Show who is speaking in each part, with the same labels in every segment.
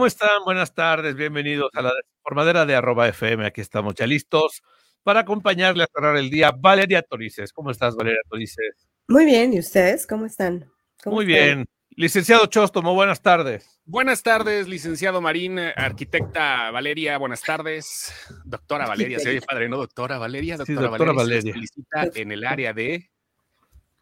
Speaker 1: ¿Cómo están? Buenas tardes, bienvenidos a la formadera de arroba FM. Aquí estamos ya listos para acompañarle a cerrar el día. Valeria Torices, ¿cómo estás, Valeria Torices?
Speaker 2: Muy bien, ¿y ustedes cómo están?
Speaker 1: Muy bien. Licenciado Chóstomo, buenas tardes.
Speaker 3: Buenas tardes, licenciado Marín, arquitecta Valeria, buenas tardes. Doctora Valeria, se oye padre, ¿no? Doctora Valeria, doctora,
Speaker 1: doctora Valeria.
Speaker 3: felicita en el área de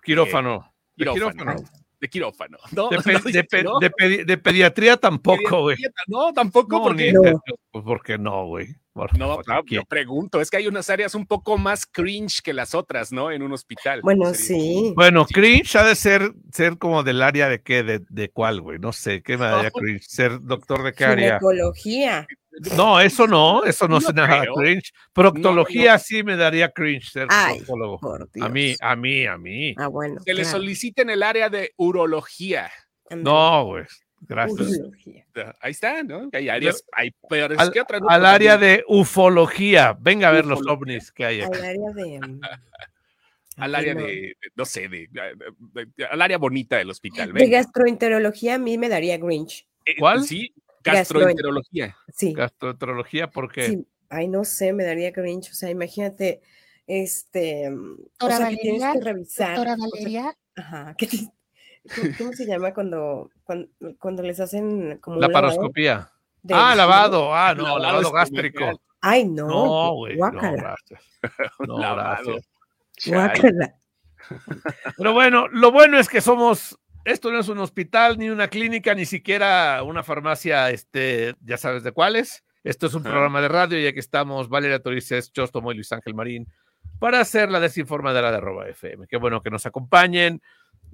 Speaker 1: quirófano.
Speaker 3: Eh, quirófano. De quirófano. No,
Speaker 1: de, pediatría tampoco, güey.
Speaker 3: No, tampoco, porque.
Speaker 1: No. Pues porque no, güey.
Speaker 3: No, claro, yo pregunto, es que hay unas áreas un poco más cringe que las otras, ¿no? En un hospital.
Speaker 2: Bueno, sí.
Speaker 1: Bueno, cringe ha de ser, ser como del área de qué, de, de cuál, güey. No sé, ¿qué me daría cringe? Ser doctor de qué área.
Speaker 2: Ginecología.
Speaker 1: No, eso no, eso no, es nada cringe. Proctología sí me daría cringe ser proctólogo. A mí, a mí, a mí.
Speaker 2: Ah, bueno.
Speaker 3: Que le soliciten el área de urología.
Speaker 1: No, güey. Gracias.
Speaker 3: Ahí está, ¿no? Hay áreas, hay peores
Speaker 1: al,
Speaker 3: que otras.
Speaker 1: Al área de ufología. Venga a ver los ovnis que hay
Speaker 2: aquí. Al área de.
Speaker 3: Al área de, no sé, de, al área bonita del hospital.
Speaker 2: De gastroenterología a mí me daría Grinch.
Speaker 3: Eh, ¿Cuál? Sí, gastroenterología.
Speaker 2: Sí.
Speaker 1: Gastroenterología, ¿por qué? Sí.
Speaker 2: Ay, no sé, me daría Grinch. O sea, imagínate, este.
Speaker 4: o sea,
Speaker 2: que tienes que revisar.
Speaker 4: Valeria.
Speaker 2: ajá. ¿Qué ¿Cómo se llama cuando, cuando, les hacen como.
Speaker 1: La paroscopía. Ah, lavado. Ah, no, lavado, gástrico.
Speaker 2: Ay, no.
Speaker 1: No, güey. No, gracias. No, gracias. Pero bueno, lo bueno es que somos. Esto no es un hospital, ni una clínica, ni siquiera una farmacia, este, ya sabes de cuáles. Esto es un programa de radio, ya que estamos Valeria Torices, Chostomo y Luis Ángel Marín para hacer la desinformadera de arroba FM. Qué bueno que nos acompañen.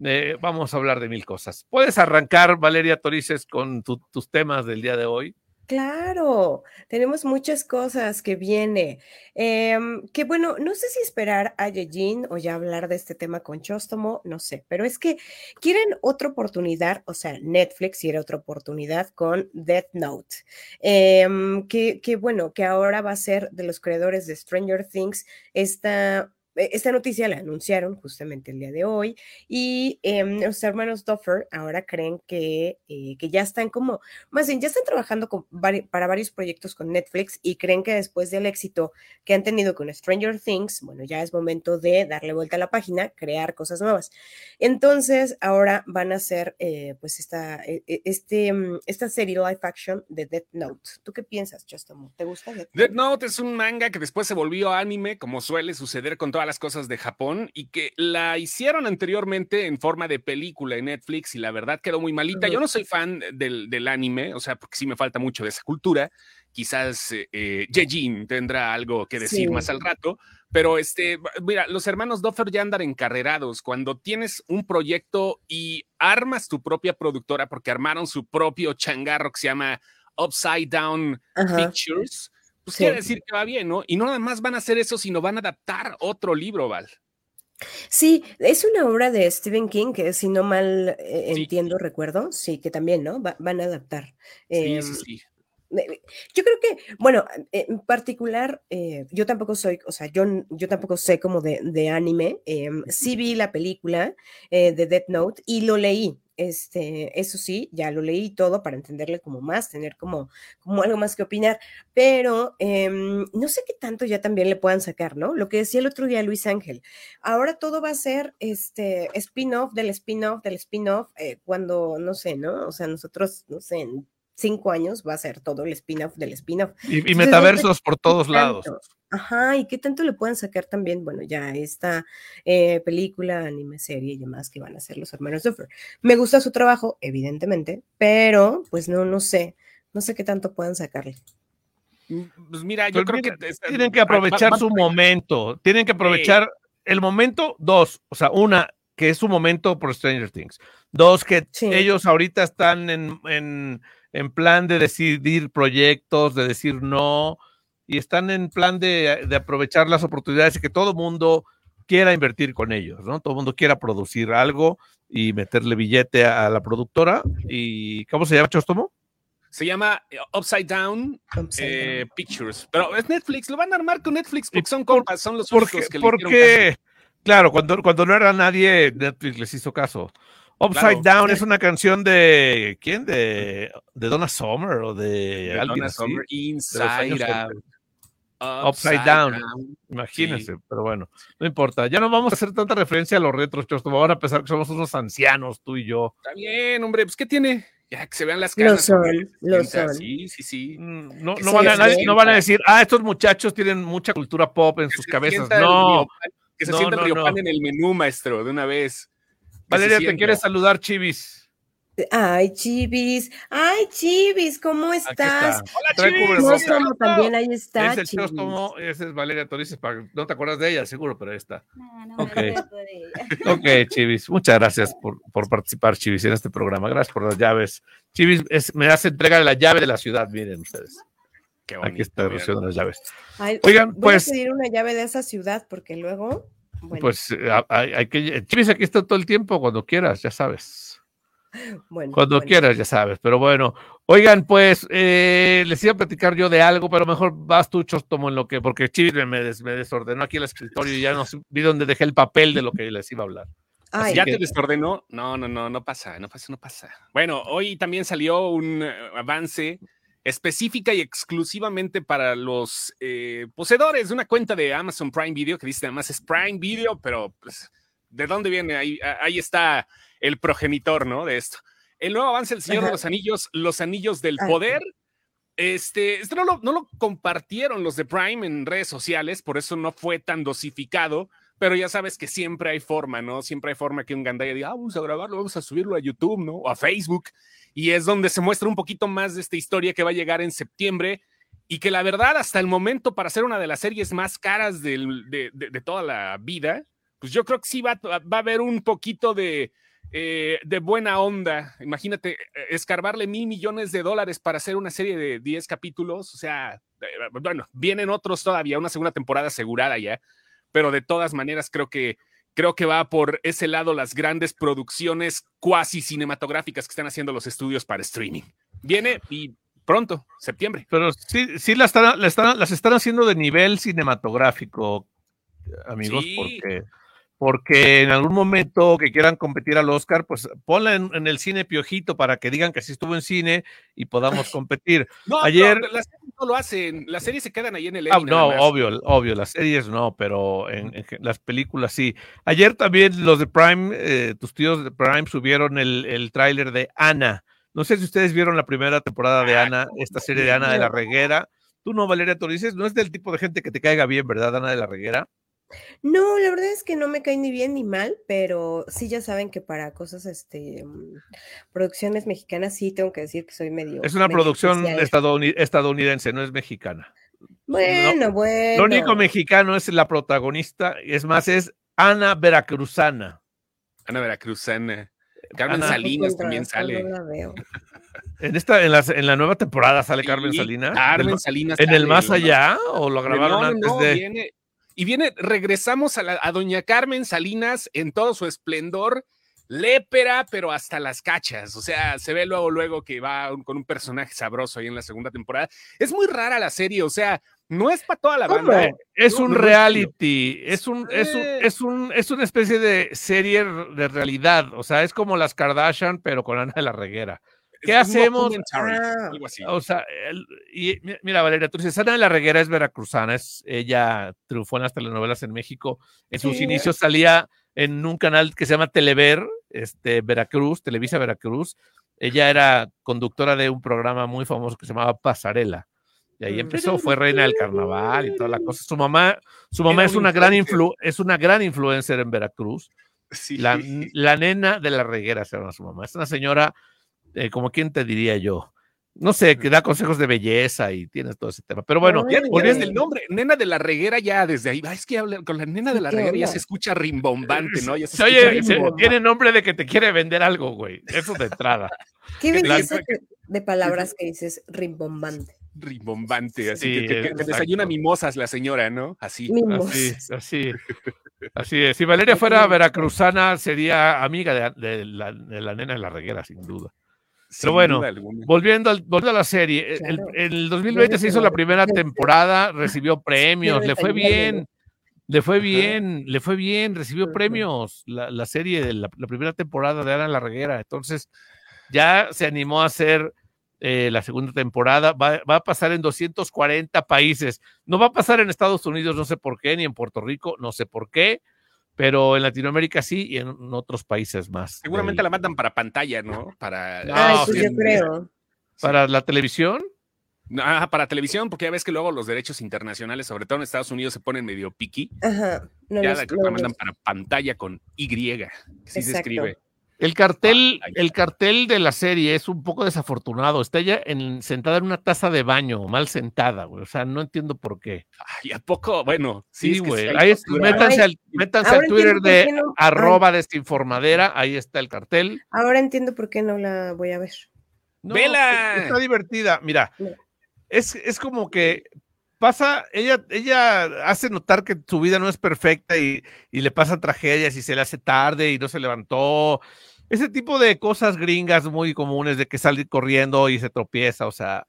Speaker 1: Eh, vamos a hablar de mil cosas. ¿Puedes arrancar, Valeria Torices, con tus temas del día de hoy?
Speaker 2: Claro, tenemos muchas cosas que viene. Em, que bueno, no sé si esperar a Yejin o ya hablar de este tema con Chostomo, no sé, pero es que quieren otra oportunidad, o sea, Netflix quiere otra oportunidad con Death Note, em, que, que bueno, que ahora va a ser de los creadores de Stranger Things esta esta noticia la anunciaron justamente el día de hoy y em, los hermanos Duffer ahora creen que, eh, que ya están como, más bien, ya están trabajando con para varios proyectos con Netflix y creen que después del éxito que han tenido con Stranger Things, bueno, ya es momento de darle vuelta a la página, crear cosas nuevas. Entonces, ahora van a hacer eh, pues esta, e, e, este, mm, esta serie live action de Death Note. ¿Tú qué piensas, Chostomo? ¿Te gusta
Speaker 3: Death Note? Death Note es un manga que después se volvió anime, como suele suceder con todas las cosas de Japón y que la hicieron anteriormente en forma de película en Netflix y la verdad quedó muy malita. Yo no soy fan del, del anime, o sea, porque sí me falta mucho de esa cultura. Quizás eh, Jejin tendrá algo que decir más al rato, pero este, mira, los hermanos Doffer ya andan encarrerados. Cuando tienes un proyecto y armas tu propia productora, porque armaron su propio changarro que se llama Upside Down Pictures, pues quiere decir que va bien, ¿no? Y no nada más van a hacer eso, sino van a adaptar otro libro, Val.
Speaker 2: Sí, es una obra de Stephen King que si no mal eh, entiendo, recuerdo, sí, que también, ¿no? van a adaptar.
Speaker 3: sí, sí, em, sí.
Speaker 2: Yo creo que, bueno, en particular, eh, yo tampoco soy, o sea, yo, yo tampoco sé como de, de anime. Em, sí vi la película eh, de Death Note y lo leí. Este, eso sí, ya lo leí todo para entenderle como más, tener como, como algo más que opinar, pero em, no sé qué tanto ya también le puedan sacar, ¿no? Lo que decía el otro día Luis Ángel, ahora todo va a ser este spin-off del spin-off del spin-off, eh, cuando, no sé, ¿no? O sea, nosotros, no sé, cinco años va a ser todo el spin-off del spin-off.
Speaker 1: Y, metaversos por todos lados.
Speaker 2: Ajá, y qué tanto le pueden sacar también, bueno, ya esta eh, película, anime, serie y demás que van a hacer los hermanos Duffer. Me gusta su trabajo, evidentemente, pero pues no, no sé, no sé qué tanto puedan sacarle.
Speaker 3: Mm, pues mira, yo pues creo que
Speaker 1: tienen que aprovechar su momento, tienen que aprovechar el momento, dos, o sea, una, que es su momento por Stranger Things, dos, que ellos ahorita están en en plan de decidir proyectos, de decir no, y están en plan de, aprovechar las oportunidades y que todo mundo quiera invertir con ellos, ¿no? Todo el mundo quiera producir algo y meterle billete a, la productora. ¿Y cómo se llama, Chostomo?
Speaker 3: Se llama eh, Upside Down, eh, Pictures. Pero es Netflix, lo van a armar con Netflix porque son compas, son los únicos que
Speaker 1: ¿Por qué? Claro, cuando, cuando no era nadie, Netflix les hizo caso. Upside Down es una canción de ¿quién? De, de Donna Summer o de,
Speaker 3: Donna Summer Inside Out.
Speaker 1: Upside, down. Imagínense, pero bueno, no importa. Ya no vamos a hacer tanta referencia a los retros, Vamos a pensar que somos unos ancianos, tú y yo.
Speaker 3: Está bien, hombre, pues ¿qué tiene? Ya que se vean las caras.
Speaker 2: Lo son, lo son.
Speaker 3: Sí, sí, sí.
Speaker 1: Mm, no, no, van a, no, van a, decir, ah, estos muchachos tienen mucha cultura pop en sus cabezas. No.
Speaker 3: que se sienta el Riopan en el menú, maestro, de una vez.
Speaker 1: Valeria, te quieres saludar, Chivis.
Speaker 2: Ay, Chivis, ay, Chivis, ¿cómo estás?
Speaker 3: Hola, Chivis.
Speaker 2: también ahí está.
Speaker 1: Es el Chóstomo, ese es Valeria Torices, no te acuerdas de ella, seguro, pero ahí está.
Speaker 4: No, no okay. me acuerdo de
Speaker 1: ella. Ok, Chivis, muchas gracias por, por, participar, Chivis, en este programa. Gracias por las llaves. Chivis me hace entrega la llave de la ciudad, miren ustedes. Qué bonito, Aquí está recibiendo las llaves.
Speaker 2: Oigan, pues. Voy a pedir una llave de esa ciudad porque luego.
Speaker 1: Pues eh, hay, hay que. Chivis, aquí está todo el tiempo, cuando quieras, ya sabes. Cuando quieras, ya sabes. Pero bueno, oigan, pues eh, les iba a platicar yo de algo, pero mejor vas tú, Chostomo, en lo que, porque Chile me, desordenó aquí el escritorio y ya no vi dónde dejé el papel de lo que les iba a hablar.
Speaker 3: ¿Ya te desordenó? No, no, no, no pasa, no pasa, no pasa. Bueno, hoy también salió un eh, avance específica y exclusivamente para los eh, poseedores de una cuenta de Amazon Prime Video, que dice además es Prime Video, pero pues, ¿de dónde viene? Ahí, ahí está el progenitor, ¿no? De esto. El nuevo avance del Señor de los Anillos, Los Anillos del Poder. Este, esto no lo, no lo compartieron los de Prime en redes sociales, por eso no fue tan dosificado, pero ya sabes que siempre hay forma, ¿no? Siempre hay forma que un gandaya diga, ah, vamos a grabarlo, vamos a subirlo a YouTube, ¿no? O a Facebook. Y es donde se muestra un poquito más de esta historia que va a llegar en septiembre y que la verdad, hasta el momento, para ser una de las series más caras de, toda la vida, pues yo creo que sí va, va a haber un poquito de, eh, de buena onda. Imagínate, eh, escarbarle mil millones de dólares para hacer una serie de 10 capítulos. O sea, eh, bueno, vienen otros todavía, una segunda temporada asegurada ya, pero de todas maneras creo que creo que va por ese lado las grandes producciones cuasi cinematográficas que están haciendo los estudios para streaming. Viene y pronto, septiembre.
Speaker 1: Pero sí, sí las están, las están haciendo de nivel cinematográfico, amigos, porque porque en algún momento que quieran competir al Oscar, pues ponla en, el cine piojito para que digan que sí estuvo en cine y podamos competir.
Speaker 3: No, Ayer las series no lo hacen, las series se quedan ahí en el
Speaker 1: ah, No, obvio, obvio, las series no, pero en, las películas sí. Ayer también los de Prime, eh, tus tíos de Prime subieron el, el tráiler de Ana. No sé si ustedes vieron la primera temporada de ah, Ana, esta serie de Ana de la Reguera. Tú no, Valeria, tú dices, no es del tipo de gente que te caiga bien, ¿verdad, Ana de la Reguera?
Speaker 2: No, la verdad es que no me cae ni bien ni mal, pero sí ya saben que para cosas, este, mm, producciones mexicanas sí tengo que decir que soy medio.
Speaker 1: Es una producción estadounidense, no es mexicana.
Speaker 2: Bueno, bueno.
Speaker 1: Lo único mexicano es la protagonista, es más, es Ana Veracruzana.
Speaker 3: Ana Veracruzana. Carmen Salinas también sale.
Speaker 1: En esta, en la, en la nueva temporada sale Carmen Salinas.
Speaker 3: Carmen Salinas.
Speaker 1: ¿En el más allá? ¿O lo grabaron antes de.?
Speaker 3: Y viene, regresamos a, doña Carmen Salinas en todo su esplendor, lépera, pero hasta las cachas. O sea, se ve luego, luego que va con un personaje sabroso ahí en la segunda temporada. Es muy rara la serie, o sea, no es para toda la banda.
Speaker 1: Es un reality, es un, es un, es un, es una especie de serie de realidad. O sea, es como las Kardashian, pero con Ana de la Reguera. ¿Qué hacemos? Ah, o sea, y, mira, Valeria, tú dices, Ana de la Reguera es veracruzana, es, ella triunfó en las telenovelas en México. En sus inicios salía en un canal que se llama Telever, este, Veracruz, Televisa Veracruz. Ella era conductora de un programa muy famoso que se llamaba Pasarela. Y ahí empezó, fue reina del carnaval y toda la cosa. Su mamá, su mamá es una, gran influ, es una gran influencer en Veracruz. La, la, nena de la reguera se llama su mamá. Es una señora eh, como quien te diría yo, no sé, que da consejos de belleza y tienes todo ese tema. Pero bueno,
Speaker 3: ya, el nombre, nena de la reguera ya desde ahí, es que habla, con la nena de la reguera ya se escucha rimbombante, ¿no? Ya
Speaker 1: se Oye, tiene nombre de que te quiere vender algo, güey. Eso de entrada.
Speaker 2: ¿Qué belleza de palabras que dices rimbombante?
Speaker 3: Rimbombante, así que, desayuna mimosas la señora, ¿no? Así.
Speaker 1: Así, así. Así es. Si Valeria fuera veracruzana, sería amiga de la nena de la reguera, sin duda. Pero bueno, volviendo, al, volviendo, a la serie, en el, 2020 se hizo la primera temporada, recibió premios, le fue bien, Le fue bien, le fue bien, recibió premios la, serie de la, primera temporada de Ana la Reguera. Entonces, ya se animó a hacer eh, la segunda temporada. Va, va, a pasar en 240 países. No va a pasar en Estados Unidos, no sé por qué, ni en Puerto Rico, no sé por qué pero en Latinoamérica sí y en otros países más.
Speaker 3: Seguramente la mandan para pantalla, ¿no? Para,
Speaker 2: pues yo creo.
Speaker 1: ¿Para la televisión?
Speaker 3: Ah, para televisión, porque ya ves que luego los derechos internacionales, sobre todo en Estados Unidos, se ponen medio piqui.
Speaker 2: Ajá.
Speaker 3: ya la, mandan para pantalla con Y, que sí se escribe.
Speaker 1: El cartel, el cartel de la serie es un poco desafortunado. Está ella en, sentada en una taza de baño, mal sentada, güey. O sea, no entiendo por qué.
Speaker 3: Ay, ¿a poco? Bueno, sí,
Speaker 1: güey. ahí métanse al, métanse al Twitter de arroba desinformadera. Ahí está el cartel.
Speaker 2: Ahora entiendo por qué no la voy a ver.
Speaker 3: ¡Vela!
Speaker 1: Está divertida. Mira, es, es como que pasa, ella, ella hace notar que su vida no es perfecta y, y, le pasan tragedias y se le hace tarde y no se levantó. Ese tipo de cosas gringas muy comunes de que sale corriendo y se tropieza. O sea,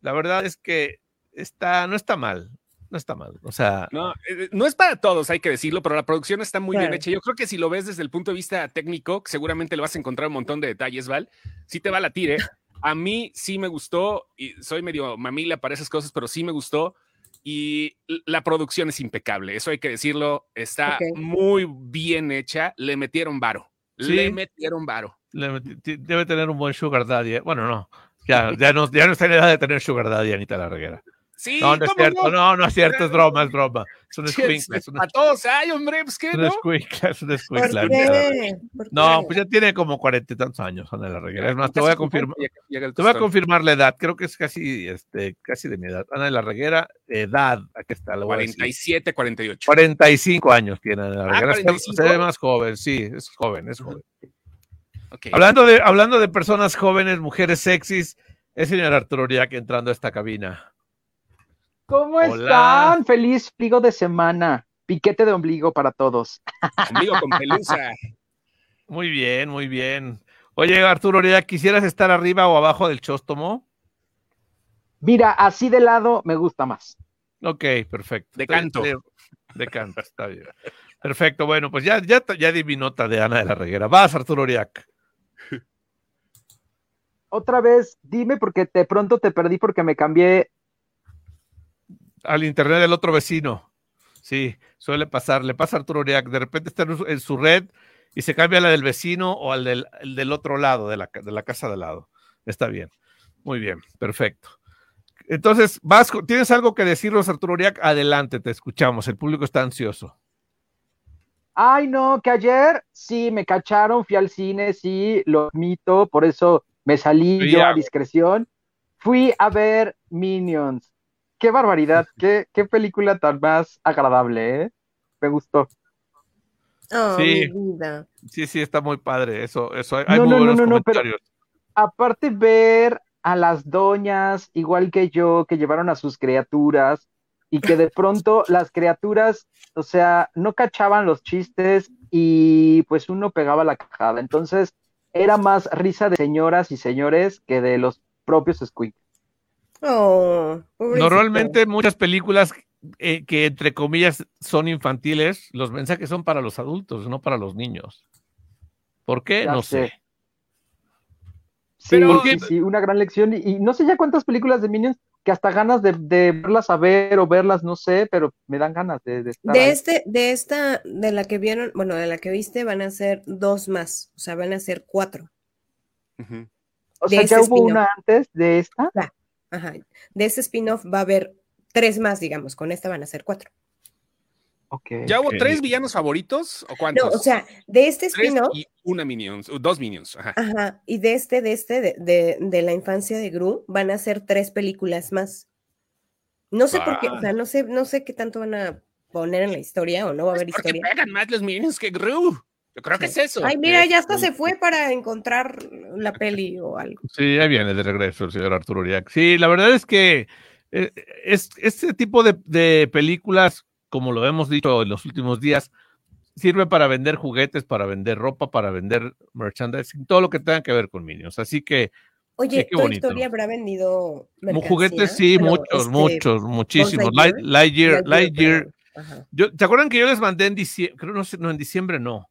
Speaker 1: la verdad es que está, no está mal. No está mal. O sea.
Speaker 3: No, eh, no es para todos, hay que decirlo, pero la producción está muy bien hecha. Yo creo que si lo ves desde el punto de vista técnico, seguramente le vas a encontrar un montón de detalles, Val. Si te va la tire. A mí sí me gustó, y soy medio mamila para esas cosas, pero sí me gustó. Y la producción es impecable, eso hay que decirlo. Está muy bien hecha. Le metieron varo. Le metieron varo.
Speaker 1: debe tener un buen Sugar Daddy. ¿eh? Bueno, no. Ya, ya, no, ya no está en edad de tener Sugar Daddy, Anita la no, no es cierto, no? no, es cierto, es broma, es broma. Es un squinkle.
Speaker 3: A todos hay, hombre, pues qué, ¿no? Es un
Speaker 1: es un squinkle. No, pues ya tiene como cuarenta y tantos años, Ana la Reguera. Es más, te voy a confirmar, te voy a confirmar la edad, creo que es casi, este, casi de mi edad. Ana de la Reguera, edad, aquí está.
Speaker 3: 47, 48.
Speaker 1: 45 años tiene Ana de la ah, Reguera. se, ve más joven, sí, es joven, es joven. Okay. Hablando, de, hablando de personas jóvenes, mujeres sexys, es señor Arturo Uriac entrando a esta cabina.
Speaker 4: ¿Cómo están? Feliz fligo de semana. Piquete de ombligo para todos.
Speaker 3: Ombligo con pelusa.
Speaker 1: Muy bien, muy bien. Oye, Arturo ¿quisieras estar arriba o abajo del chóstomo?
Speaker 4: Mira, así de lado me gusta más.
Speaker 1: Ok, perfecto.
Speaker 3: De canto.
Speaker 1: De, canto, está bien. Perfecto, bueno, pues ya, ya, ya di mi nota de Ana de la Reguera. Vas, Arturo Oriac.
Speaker 4: Otra vez, dime porque de pronto te perdí porque me cambié
Speaker 1: al internet del otro vecino. Sí, suele pasar. Le pasa a Arturo Uriac. De repente está en su red y se cambia la del vecino o al del, del otro lado, de la, de la, casa de lado. Está bien. Muy bien, perfecto. Entonces, Vasco, ¿tienes algo que decirnos, Arturo Uriac? Adelante, te escuchamos. El público está ansioso.
Speaker 4: Ay, no, que ayer sí me cacharon, fui al cine, sí, lo admito, por eso me salí yo a discreción. Fui a ver Minions qué barbaridad, qué, qué película tan más agradable, ¿eh? Me gustó.
Speaker 2: Oh, sí,
Speaker 1: sí, sí, está muy padre. Eso, eso hay, muy buenos comentarios.
Speaker 4: aparte ver a las doñas, igual que yo, que llevaron a sus criaturas y que de pronto las criaturas, o sea, no cachaban los chistes y pues uno pegaba la cajada. Entonces era más risa de señoras y señores que de los propios squeaks.
Speaker 2: Oh,
Speaker 1: Normalmente muchas películas eh, que entre comillas son infantiles, los mensajes son para los adultos, no para los niños. ¿Por qué? no sé.
Speaker 4: Sí, sí, una gran lección. Y, no sé ya cuántas películas de Minions que hasta ganas de, verlas a ver o verlas, no sé, pero me dan ganas de, de estar.
Speaker 2: De, este, de esta, de la que vieron, bueno, de la que viste, van a ser dos más, o sea, van a ser cuatro.
Speaker 4: O sea, ya hubo una antes de esta.
Speaker 2: Ajá. De ese spin-off va a haber tres más, digamos. Con esta van a ser cuatro.
Speaker 3: Okay. ¿Ya hubo tres villanos favoritos o cuántos?
Speaker 2: No, o sea, de este spin-off.
Speaker 3: Y una Minions, dos Minions. Ajá.
Speaker 2: Ajá. Y de este, de este, de, de, la infancia de Gru, van a ser tres películas más. No sé por qué, o sea, no sé, no sé qué tanto van a poner en la historia o no va a haber
Speaker 3: porque
Speaker 2: historia.
Speaker 3: pegan más los Minions que Gru. Yo creo que es eso.
Speaker 2: Ay, mira, ya hasta se fue para encontrar la peli o algo.
Speaker 1: Sí, ya viene de regreso el señor Arturo Uriac. Sí, la verdad es que eh, es, este tipo de, películas, como lo hemos dicho en los últimos días, sirve para vender juguetes, para vender ropa, para vender merchandising, todo lo que tenga que ver con niños. Así que.
Speaker 2: Oye, ¿tu historia habrá vendido
Speaker 1: Juguetes, sí, muchos, este, muchos, muchísimos. Lightyear, Lightyear Yo, ¿Se acuerdan que yo les mandé en diciembre? Creo, no, sé, no, en diciembre no.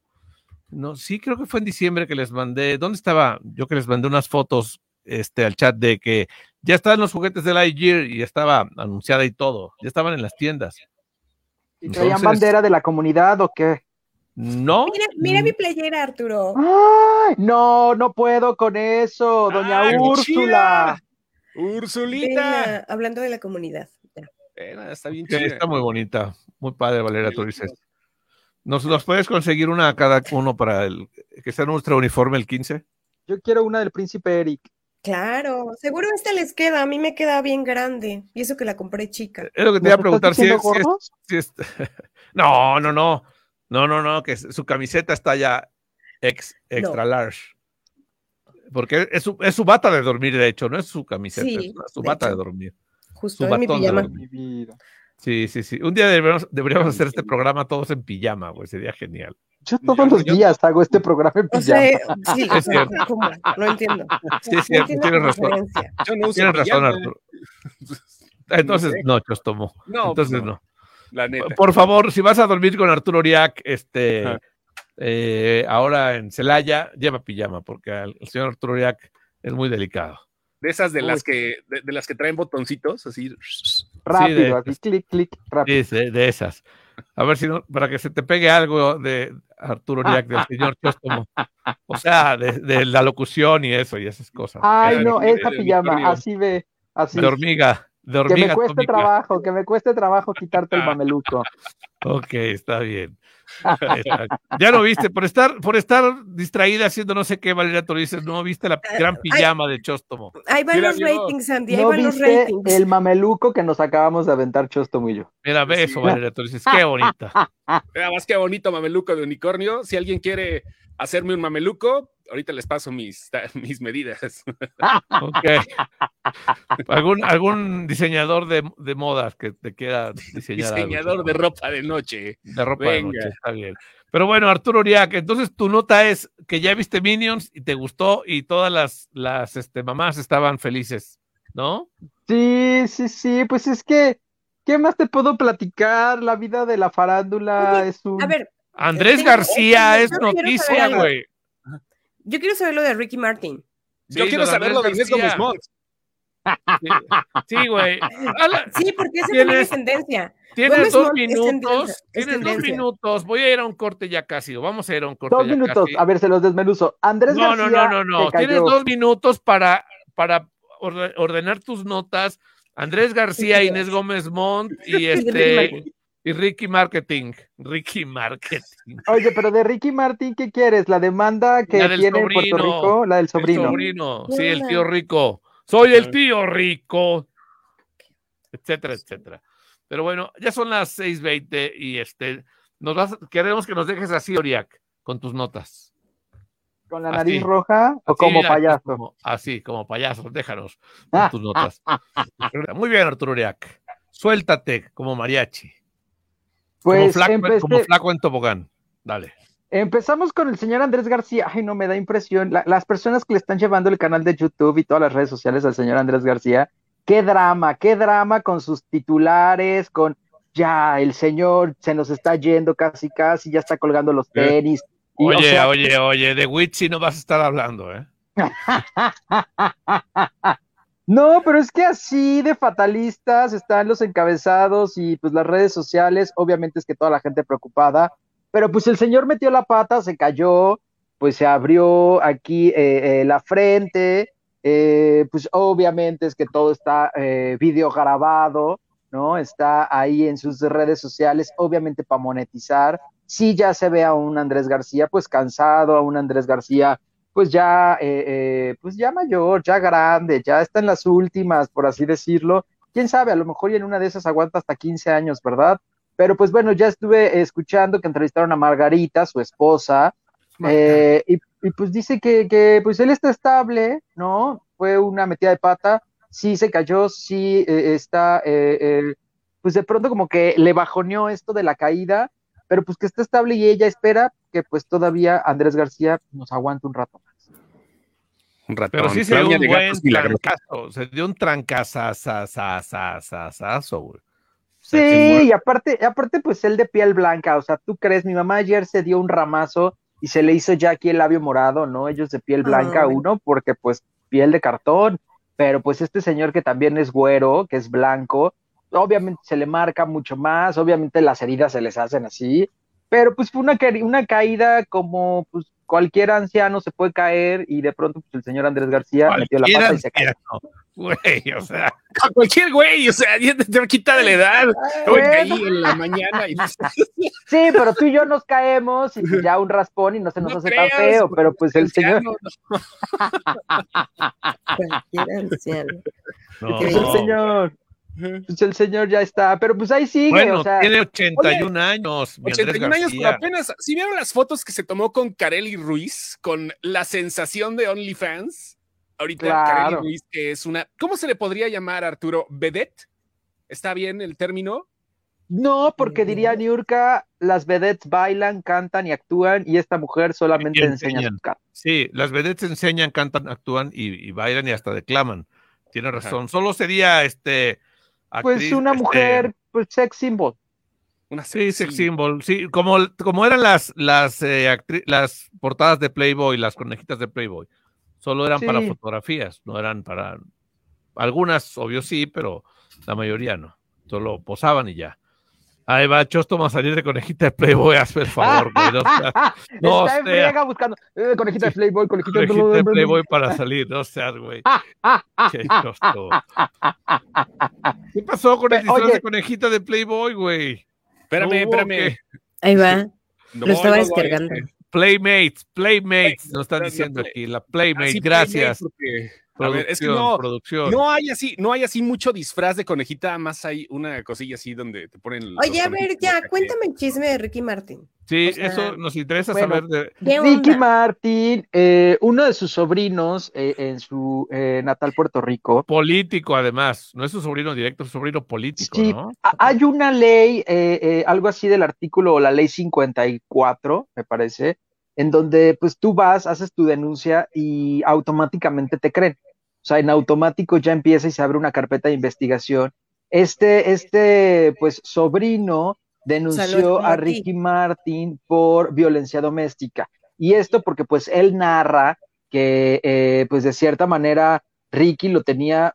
Speaker 1: No, sí, creo que fue en diciembre que les mandé. ¿Dónde estaba? Yo que les mandé unas fotos este, al chat de que ya estaban los juguetes de Lightyear y estaba anunciada y todo. Ya estaban en las tiendas.
Speaker 4: ¿Y traían bandera de la comunidad o qué?
Speaker 1: No.
Speaker 2: Mira, mi playera, Arturo.
Speaker 4: ¡Ay! No, no puedo con eso, doña Úrsula.
Speaker 3: Ursulita.
Speaker 2: hablando de la comunidad.
Speaker 3: está bien
Speaker 1: chida. Está muy bonita. Muy padre, Valeria, tú dices. ¿Nos, ¿Nos puedes conseguir una a cada uno para el que sea nuestro uniforme el 15?
Speaker 4: Yo quiero una del príncipe Eric.
Speaker 2: Claro, seguro esta les queda, a mí me queda bien grande, y eso que la compré chica.
Speaker 1: Es lo que te iba a preguntar, si es, No, no, no, no, no, no, que su camiseta está ya ex, extra large. Porque es su, es su, bata de dormir, de hecho, no es su camiseta, es su bata de dormir.
Speaker 2: Justo, su mi pijama.
Speaker 1: Sí, sí, sí. Un día deberíamos, deberíamos hacer este programa todos en pijama, pues sería genial.
Speaker 4: Yo todos los días hago este programa en pijama.
Speaker 2: sí, es cierto. No entiendo.
Speaker 1: Sí, es cierto, tienes razón. tienes razón, Arturo. Entonces, no, Chostomo. No, Entonces, no. La neta. Por favor, si vas a dormir con Arturo Oriac, este, eh, ahora en Celaya, lleva pijama, porque el señor Arturo Oriac es muy delicado.
Speaker 3: De esas de las que, de, las que traen botoncitos, así.
Speaker 4: Rápido, así, clic, clic, rápido.
Speaker 1: Sí, de, esas. A ver si no, para que se te pegue algo de Arturo Riak, del señor Chóstomo. O sea, de, la locución y eso, y esas cosas.
Speaker 4: Ay, no, esa pillama, así ve. Así.
Speaker 1: De hormiga. De
Speaker 4: que me cueste trabajo, que me cueste trabajo quitarte el mameluco.
Speaker 1: ok, está bien. ya lo viste, por estar, por estar distraída haciendo no sé qué, Valeria tú dices, no viste la eh, gran pijama de Chóstomo.
Speaker 2: Ahí van los ratings, Sandy, ahí van los ratings.
Speaker 4: El mameluco que nos acabamos de aventar Chóstomo y yo.
Speaker 1: Mira, ve eso, Valeria tú dices, qué bonita.
Speaker 3: Mira, más qué bonito mameluco de unicornio. Si alguien quiere hacerme un mameluco, ahorita les paso mis, mis medidas.
Speaker 1: ok. ¿Algún, algún diseñador de, de modas que te quiera diseñar.
Speaker 3: Diseñador de ropa de noche.
Speaker 1: De ropa de noche, está bien. Pero bueno, Arturo Uriac, entonces tu nota es que ya viste Minions y te gustó y todas las, las este, mamás estaban felices, ¿no?
Speaker 4: Sí, sí, sí, pues es que, ¿qué más te puedo platicar? La vida de la farándula es un...
Speaker 2: A ver,
Speaker 1: Andrés García es noticia, güey.
Speaker 2: Yo quiero saber lo de Ricky Martin.
Speaker 3: Yo quiero saber lo de Inés Gómez Mons.
Speaker 1: Sí, güey.
Speaker 2: Sí, porque esa es es tendencia.
Speaker 1: Tienes dos minutos. Tienes dos minutos. Voy a ir a un corte ya casi. Vamos a ir a un corte.
Speaker 4: Dos minutos. A ver, se los desmenuzo. Andrés
Speaker 1: no, García. No, no, no, no. Tienes dos minutos para, para ordenar tus notas. Andrés García, Inés Gómez Montt y este. Y Ricky Marketing. Ricky Marketing.
Speaker 4: Oye, pero de Ricky Martin, ¿qué quieres? ¿La demanda que tiene en Puerto Rico? La del sobrino.
Speaker 1: El sobrino, sí, el tío rico. Soy el tío rico. Etcétera, etcétera. Pero bueno, ya son las 6:20 y este, nos vas, queremos que nos dejes así, Oriac, con tus notas.
Speaker 4: ¿Con la nariz roja o como payaso?
Speaker 1: así, como payaso, déjanos con tus notas. Muy bien, Arturo Oriac. Suéltate como mariachi. Pues como, flaco, en tobogán. Dale.
Speaker 4: Empezamos con el señor Andrés García. Ay, no me da impresión. las personas que le están llevando el canal de YouTube y todas las redes sociales al señor Andrés García, qué drama, qué drama con sus titulares, con ya el señor se nos está yendo casi, casi, ya está colgando los eh, tenis.
Speaker 1: oye, oye, oye, de Witchy no vas a estar hablando, ¿eh?
Speaker 4: No, pero es que así de fatalistas están los encabezados y pues las redes sociales, obviamente es que toda la gente preocupada, pero pues el señor metió la pata, se cayó, pues se abrió aquí eh, eh, la frente, eh, pues obviamente es que todo está video grabado, ¿no? Está ahí en sus redes sociales, obviamente para monetizar. Sí ya se ve a un Andrés García pues cansado, a un Andrés García pues ya, eh, eh, pues ya mayor, ya grande, ya está en las últimas, por así decirlo. Quién sabe, a lo mejor y en una de esas aguanta hasta 15 años, ¿verdad? Pero pues bueno, ya estuve escuchando que entrevistaron a Margarita, su esposa, eh, y, pues dice que, que, pues él está estable, ¿no? Fue una metida de pata, sí se cayó, sí está, pues de pronto como que le bajoneó esto de la caída, pero pues que está estable y ella espera que pues todavía Andrés García nos aguante un rato más.
Speaker 1: Un rato. Pero sí se dio un buen trancazo, se dio un trancazazazazazazo, güey.
Speaker 4: Sí, y aparte, aparte, pues él de piel blanca, o sea, tú crees, mi mamá ayer se dio un ramazo y se le hizo ya aquí el labio morado, ¿no? Ellos de piel blanca, uno, porque pues piel de cartón, pero pues este señor que también es güero, que es blanco, obviamente se le marca mucho más, obviamente las heridas se les hacen así, pero pues fue una, una caída como pues cualquier anciano se puede caer y de pronto pues, el señor Andrés García metió la pata y se cayó.
Speaker 3: Güey, o sea, a cualquier güey, o sea, te quita de la edad. caí en la mañana. Y...
Speaker 4: Sí, pero tú y yo nos caemos y ya un raspón y no se nos hace tan feo, pero pues el señor.
Speaker 2: anciano.
Speaker 4: No. El señor. Pues el señor ya está, pero pues ahí sigue.
Speaker 1: Bueno, o sea, tiene 81 años.
Speaker 3: 81 años, pero apenas. Si vieron las fotos que se tomó con Kareli Ruiz, con la sensación de OnlyFans, ahorita Kareli Ruiz, que es una. ¿Cómo se le podría llamar, Arturo? ¿Vedette? ¿Está bien el término?
Speaker 4: No, porque diría Niurka, las vedettes bailan, cantan y actúan, y esta mujer solamente enseña su cara.
Speaker 1: Sí, las vedettes enseñan, cantan, actúan y, bailan y hasta declaman. Tiene razón. Solo sería este
Speaker 4: pues una este, mujer, pues sex symbol.
Speaker 1: Una sí, sex symbol. Sí, como, como eran las, las, eh, las portadas de Playboy, las conejitas de Playboy. Solo eran para fotografías, no eran para. Algunas, obvio, sí, pero la mayoría no. Solo posaban y ya. Ahí va Chosto a salir de conejita de Playboy, hazme el favor, güey.
Speaker 4: No, Está en buscando eh, conejita de Playboy, conejita,
Speaker 1: conejita de, Playboy para salir, no seas, güey. Qué Chosto. ¿Qué pasó con el disfraz de conejita de Playboy, güey?
Speaker 3: Espérame, espérame.
Speaker 2: Ahí va. Lo estaba descargando.
Speaker 1: Playmates, Playmates, nos están diciendo aquí, la Playmate, gracias
Speaker 3: es que no, no hay así, no hay así mucho disfraz de conejita, más hay una cosilla así donde te ponen.
Speaker 2: Oye, a ver, ya, cuéntame el chisme de Ricky Martin.
Speaker 1: Sí, eso nos interesa saber de.
Speaker 4: Ricky Martin, eh, uno de sus sobrinos eh, en su eh, natal Puerto Rico.
Speaker 1: Político, además, no es su sobrino directo, es su sobrino político, sí, ¿no?
Speaker 4: Hay una ley, algo así del artículo, la ley 54, me parece, en donde pues tú vas, haces tu denuncia y automáticamente te creen. O sea, en automático ya empieza y se abre una carpeta de investigación. Este, este, pues, sobrino denunció a Ricky Martin por violencia doméstica. Y esto porque, pues, él narra que, eh, pues, de cierta manera, Ricky lo tenía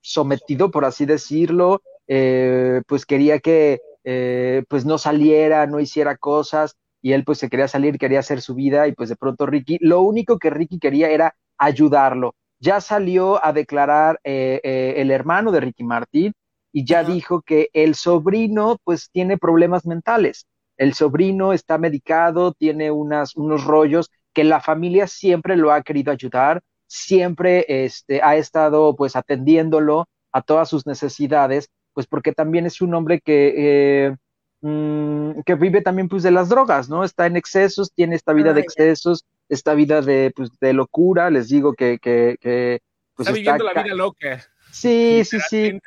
Speaker 4: sometido, por así decirlo, eh, pues quería que, eh, pues, no saliera, no hiciera cosas, y él pues se quería salir, quería hacer su vida y pues de pronto Ricky, lo único que Ricky quería era ayudarlo. Ya salió a declarar eh, eh, el hermano de Ricky Martin y ya dijo que el sobrino pues tiene problemas mentales. El sobrino está medicado, tiene unas, unos rollos que la familia siempre lo ha querido ayudar, siempre este, ha estado pues atendiéndolo a todas sus necesidades, pues porque también es un hombre que eh, Mm, que vive también pues de las drogas, ¿no? Está en excesos, tiene esta vida de excesos, esta vida de, pues, de locura, les digo que... que, que
Speaker 3: pues, está viviendo la vida loca.
Speaker 4: Sí, sí, sí.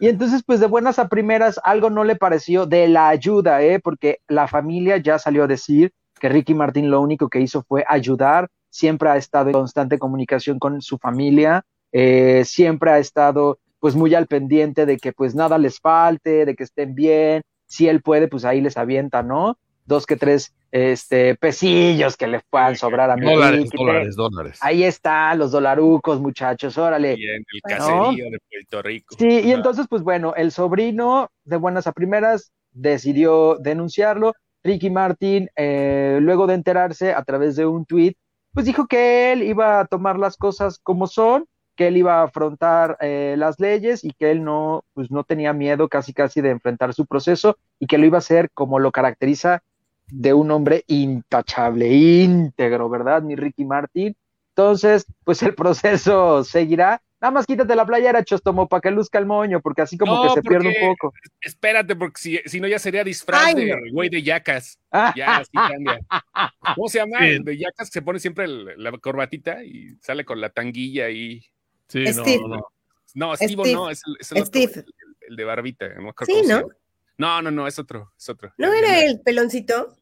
Speaker 4: Y entonces, pues de buenas a primeras, algo no le pareció de la ayuda, ¿eh? Porque la familia ya salió a decir que Ricky Martín lo único que hizo fue ayudar, siempre ha estado en constante comunicación con su familia, eh, siempre ha estado pues muy al pendiente de que pues nada les falte, de que estén bien, si él puede, pues ahí les avienta, ¿no? Dos que tres este, pesillos que le puedan sobrar a mí.
Speaker 1: Dólares, dólares, dólares.
Speaker 4: Ahí está, los dolarucos, muchachos, órale.
Speaker 3: Y en el caserío de Puerto Rico.
Speaker 4: Sí, y entonces, pues bueno, el sobrino, de buenas a primeras, decidió denunciarlo. Ricky Martin, eh, luego de enterarse a través de un tweet, pues dijo que él iba a tomar las cosas como son que él iba a afrontar eh, las leyes y que él no, pues no tenía miedo casi casi de enfrentar su proceso y que lo iba a hacer como lo caracteriza de un hombre intachable, íntegro, ¿verdad? Mi Ricky Martin. Entonces, pues el proceso seguirá. Nada más quítate la playera, Chostomo, para que luzca el moño, porque así como que se pierde un poco.
Speaker 3: Espérate, porque si, si no ya sería disfraz de güey de yacas. Ya, así cambia. ¿Cómo se llama? El de yacas se pone siempre la corbatita y sale con la tanguilla y
Speaker 1: Sí, Steve. no, no.
Speaker 3: No, Steve, no, es el, es el, Steve. Otro, el, de barbita. No
Speaker 2: sí, ¿no?
Speaker 3: No, no, no, es otro, es otro.
Speaker 2: ¿No era el peloncito?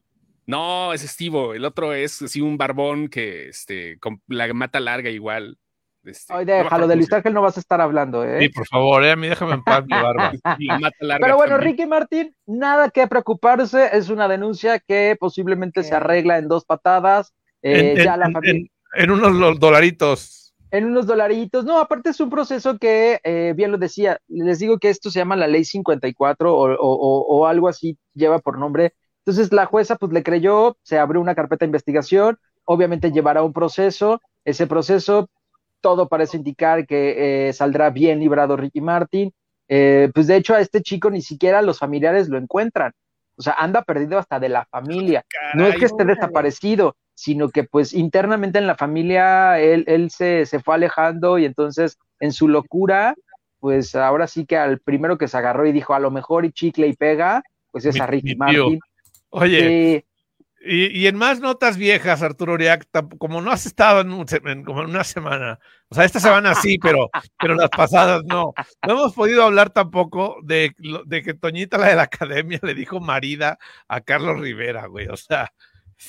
Speaker 3: No, es Steve. El otro es así un barbón que, este, con la mata larga igual. Este,
Speaker 4: Ay, déjalo, de Luis Ángel no vas a estar hablando, ¿eh?
Speaker 1: Sí, por favor, ¿eh? a mí déjame en paz mi barba.
Speaker 4: Pero bueno, Ricky Martín, nada que preocuparse, es una denuncia que posiblemente se arregla en dos patadas.
Speaker 1: Eh, en, ya la familia... en, unos dolaritos.
Speaker 4: En unos dolaritos. No, aparte es un proceso que, eh, bien lo decía, les digo que esto se llama la ley 54 o, o, o algo así, lleva por nombre. Entonces la jueza pues le creyó, se abrió una carpeta de investigación, obviamente llevará un proceso, ese proceso todo parece indicar que eh, saldrá bien librado Ricky Martin. Eh, pues de hecho a este chico ni siquiera los familiares lo encuentran. O sea, anda perdido hasta de la familia. no es que esté desaparecido, sino que pues internamente en la familia él, él se, se, fue alejando y entonces en su locura, pues ahora sí que al primero que se agarró y dijo a lo mejor y chicle y pega, pues es a Ricky Martin.
Speaker 1: Oye, y, en más notas viejas, Arturo Uriac, como no has estado en, como en una semana, o sea, esta semana sí, pero, pero las pasadas no. No hemos podido hablar tampoco de, de que Toñita, la de la academia, le dijo marida a Carlos Rivera, güey. O sea.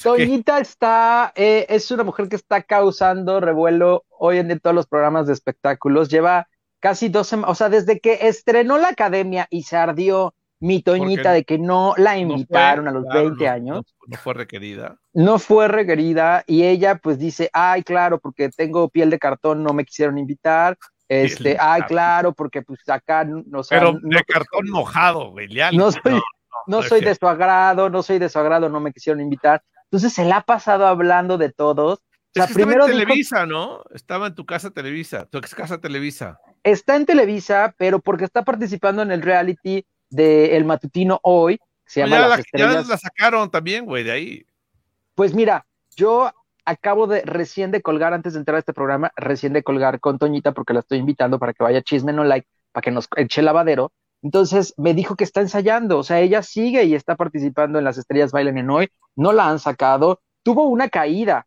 Speaker 4: Toñita está, eh, es una mujer que está causando revuelo hoy en todos los programas de espectáculos. Lleva casi dos semanas, o sea, desde que estrenó la academia y se ardió mi Toñita de que no la invitaron a los 20 años.
Speaker 1: No, fue requerida.
Speaker 4: No fue requerida y ella pues dice, ay, claro, porque tengo piel de cartón, no me quisieron invitar. Este, ay, claro, porque pues acá, no
Speaker 1: sé. Pero de cartón mojado, güey.
Speaker 4: No soy, no, soy de su agrado, no soy de su agrado, no me quisieron invitar. Entonces se la ha pasado hablando de todos.
Speaker 1: O primero en Televisa, ¿no? Estaba en tu casa Televisa, tu ex casa Televisa.
Speaker 4: Está en Televisa, pero porque está participando en el reality del matutino hoy, se llama
Speaker 1: ya, la, la sacaron también, güey, de ahí.
Speaker 4: Pues mira, yo acabo de recién de colgar, antes de entrar a este programa, recién de colgar con Toñita, porque la estoy invitando para que vaya chisme no like, para que nos eche lavadero. Entonces me dijo que está ensayando, o sea, ella sigue y está participando en las estrellas bailan en hoy, no la han sacado, tuvo una caída,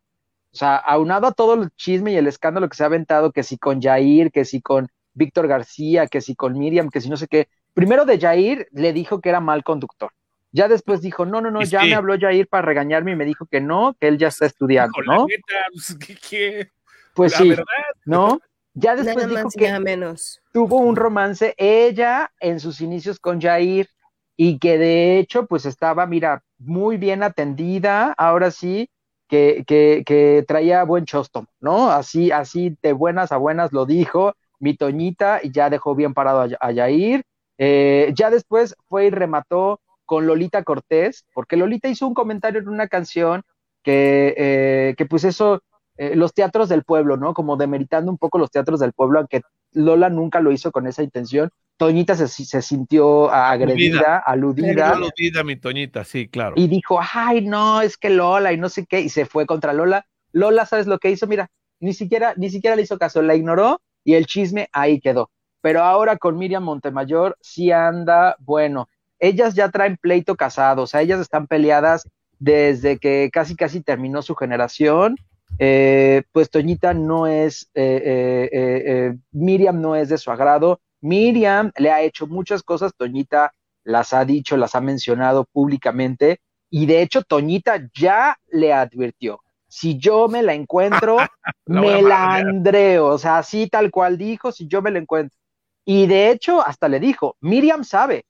Speaker 4: o sea, aunado a todo el chisme y el escándalo que se ha aventado, que si con Jair, que si con Víctor García, que si con Miriam, que si no sé qué, primero de Jair le dijo que era mal conductor. Ya después dijo, no, no, no, ya me habló Jair para regañarme y me dijo que no, que él ya está estudiando, ¿no?
Speaker 3: Pues, ¿qué,
Speaker 4: Pues sí, ¿no? Ya después dijo que
Speaker 2: menos.
Speaker 4: tuvo un romance ella en sus inicios con Jair y que de hecho pues estaba, mira, muy bien atendida, ahora sí, que, que, que traía buen chosto, ¿no? Así, así de buenas a buenas lo dijo mi Toñita y ya dejó bien parado a, a Jair eh, ya después fue y remató con Lolita Cortés, porque Lolita hizo un comentario en una canción que, eh, que pues eso, eh, los teatros del pueblo, ¿no? Como demeritando un poco los teatros del pueblo, aunque Lola nunca lo hizo con esa intención. Toñita se, se sintió agredida, aludida.
Speaker 1: Aludida, mi Toñita, sí, claro.
Speaker 4: Y dijo, ay, no, es que Lola y no sé qué, y se fue contra Lola. Lola, ¿sabes lo que hizo? Mira, ni siquiera, ni siquiera le hizo caso, la ignoró y el chisme ahí quedó pero ahora con Miriam Montemayor sí anda bueno. Ellas ya traen pleito casado, o sea, ellas están peleadas desde que casi casi terminó su generación. Eh, pues Toñita no es, eh, eh, Miriam no es de su agrado. Miriam le ha hecho muchas cosas, Toñita las ha dicho, las ha mencionado públicamente, y de hecho Toñita ya le advirtió, si yo me la encuentro, me la andreo, o sea, así tal cual dijo, si yo me la encuentro. Y de hecho, hasta le dijo, Miriam sabe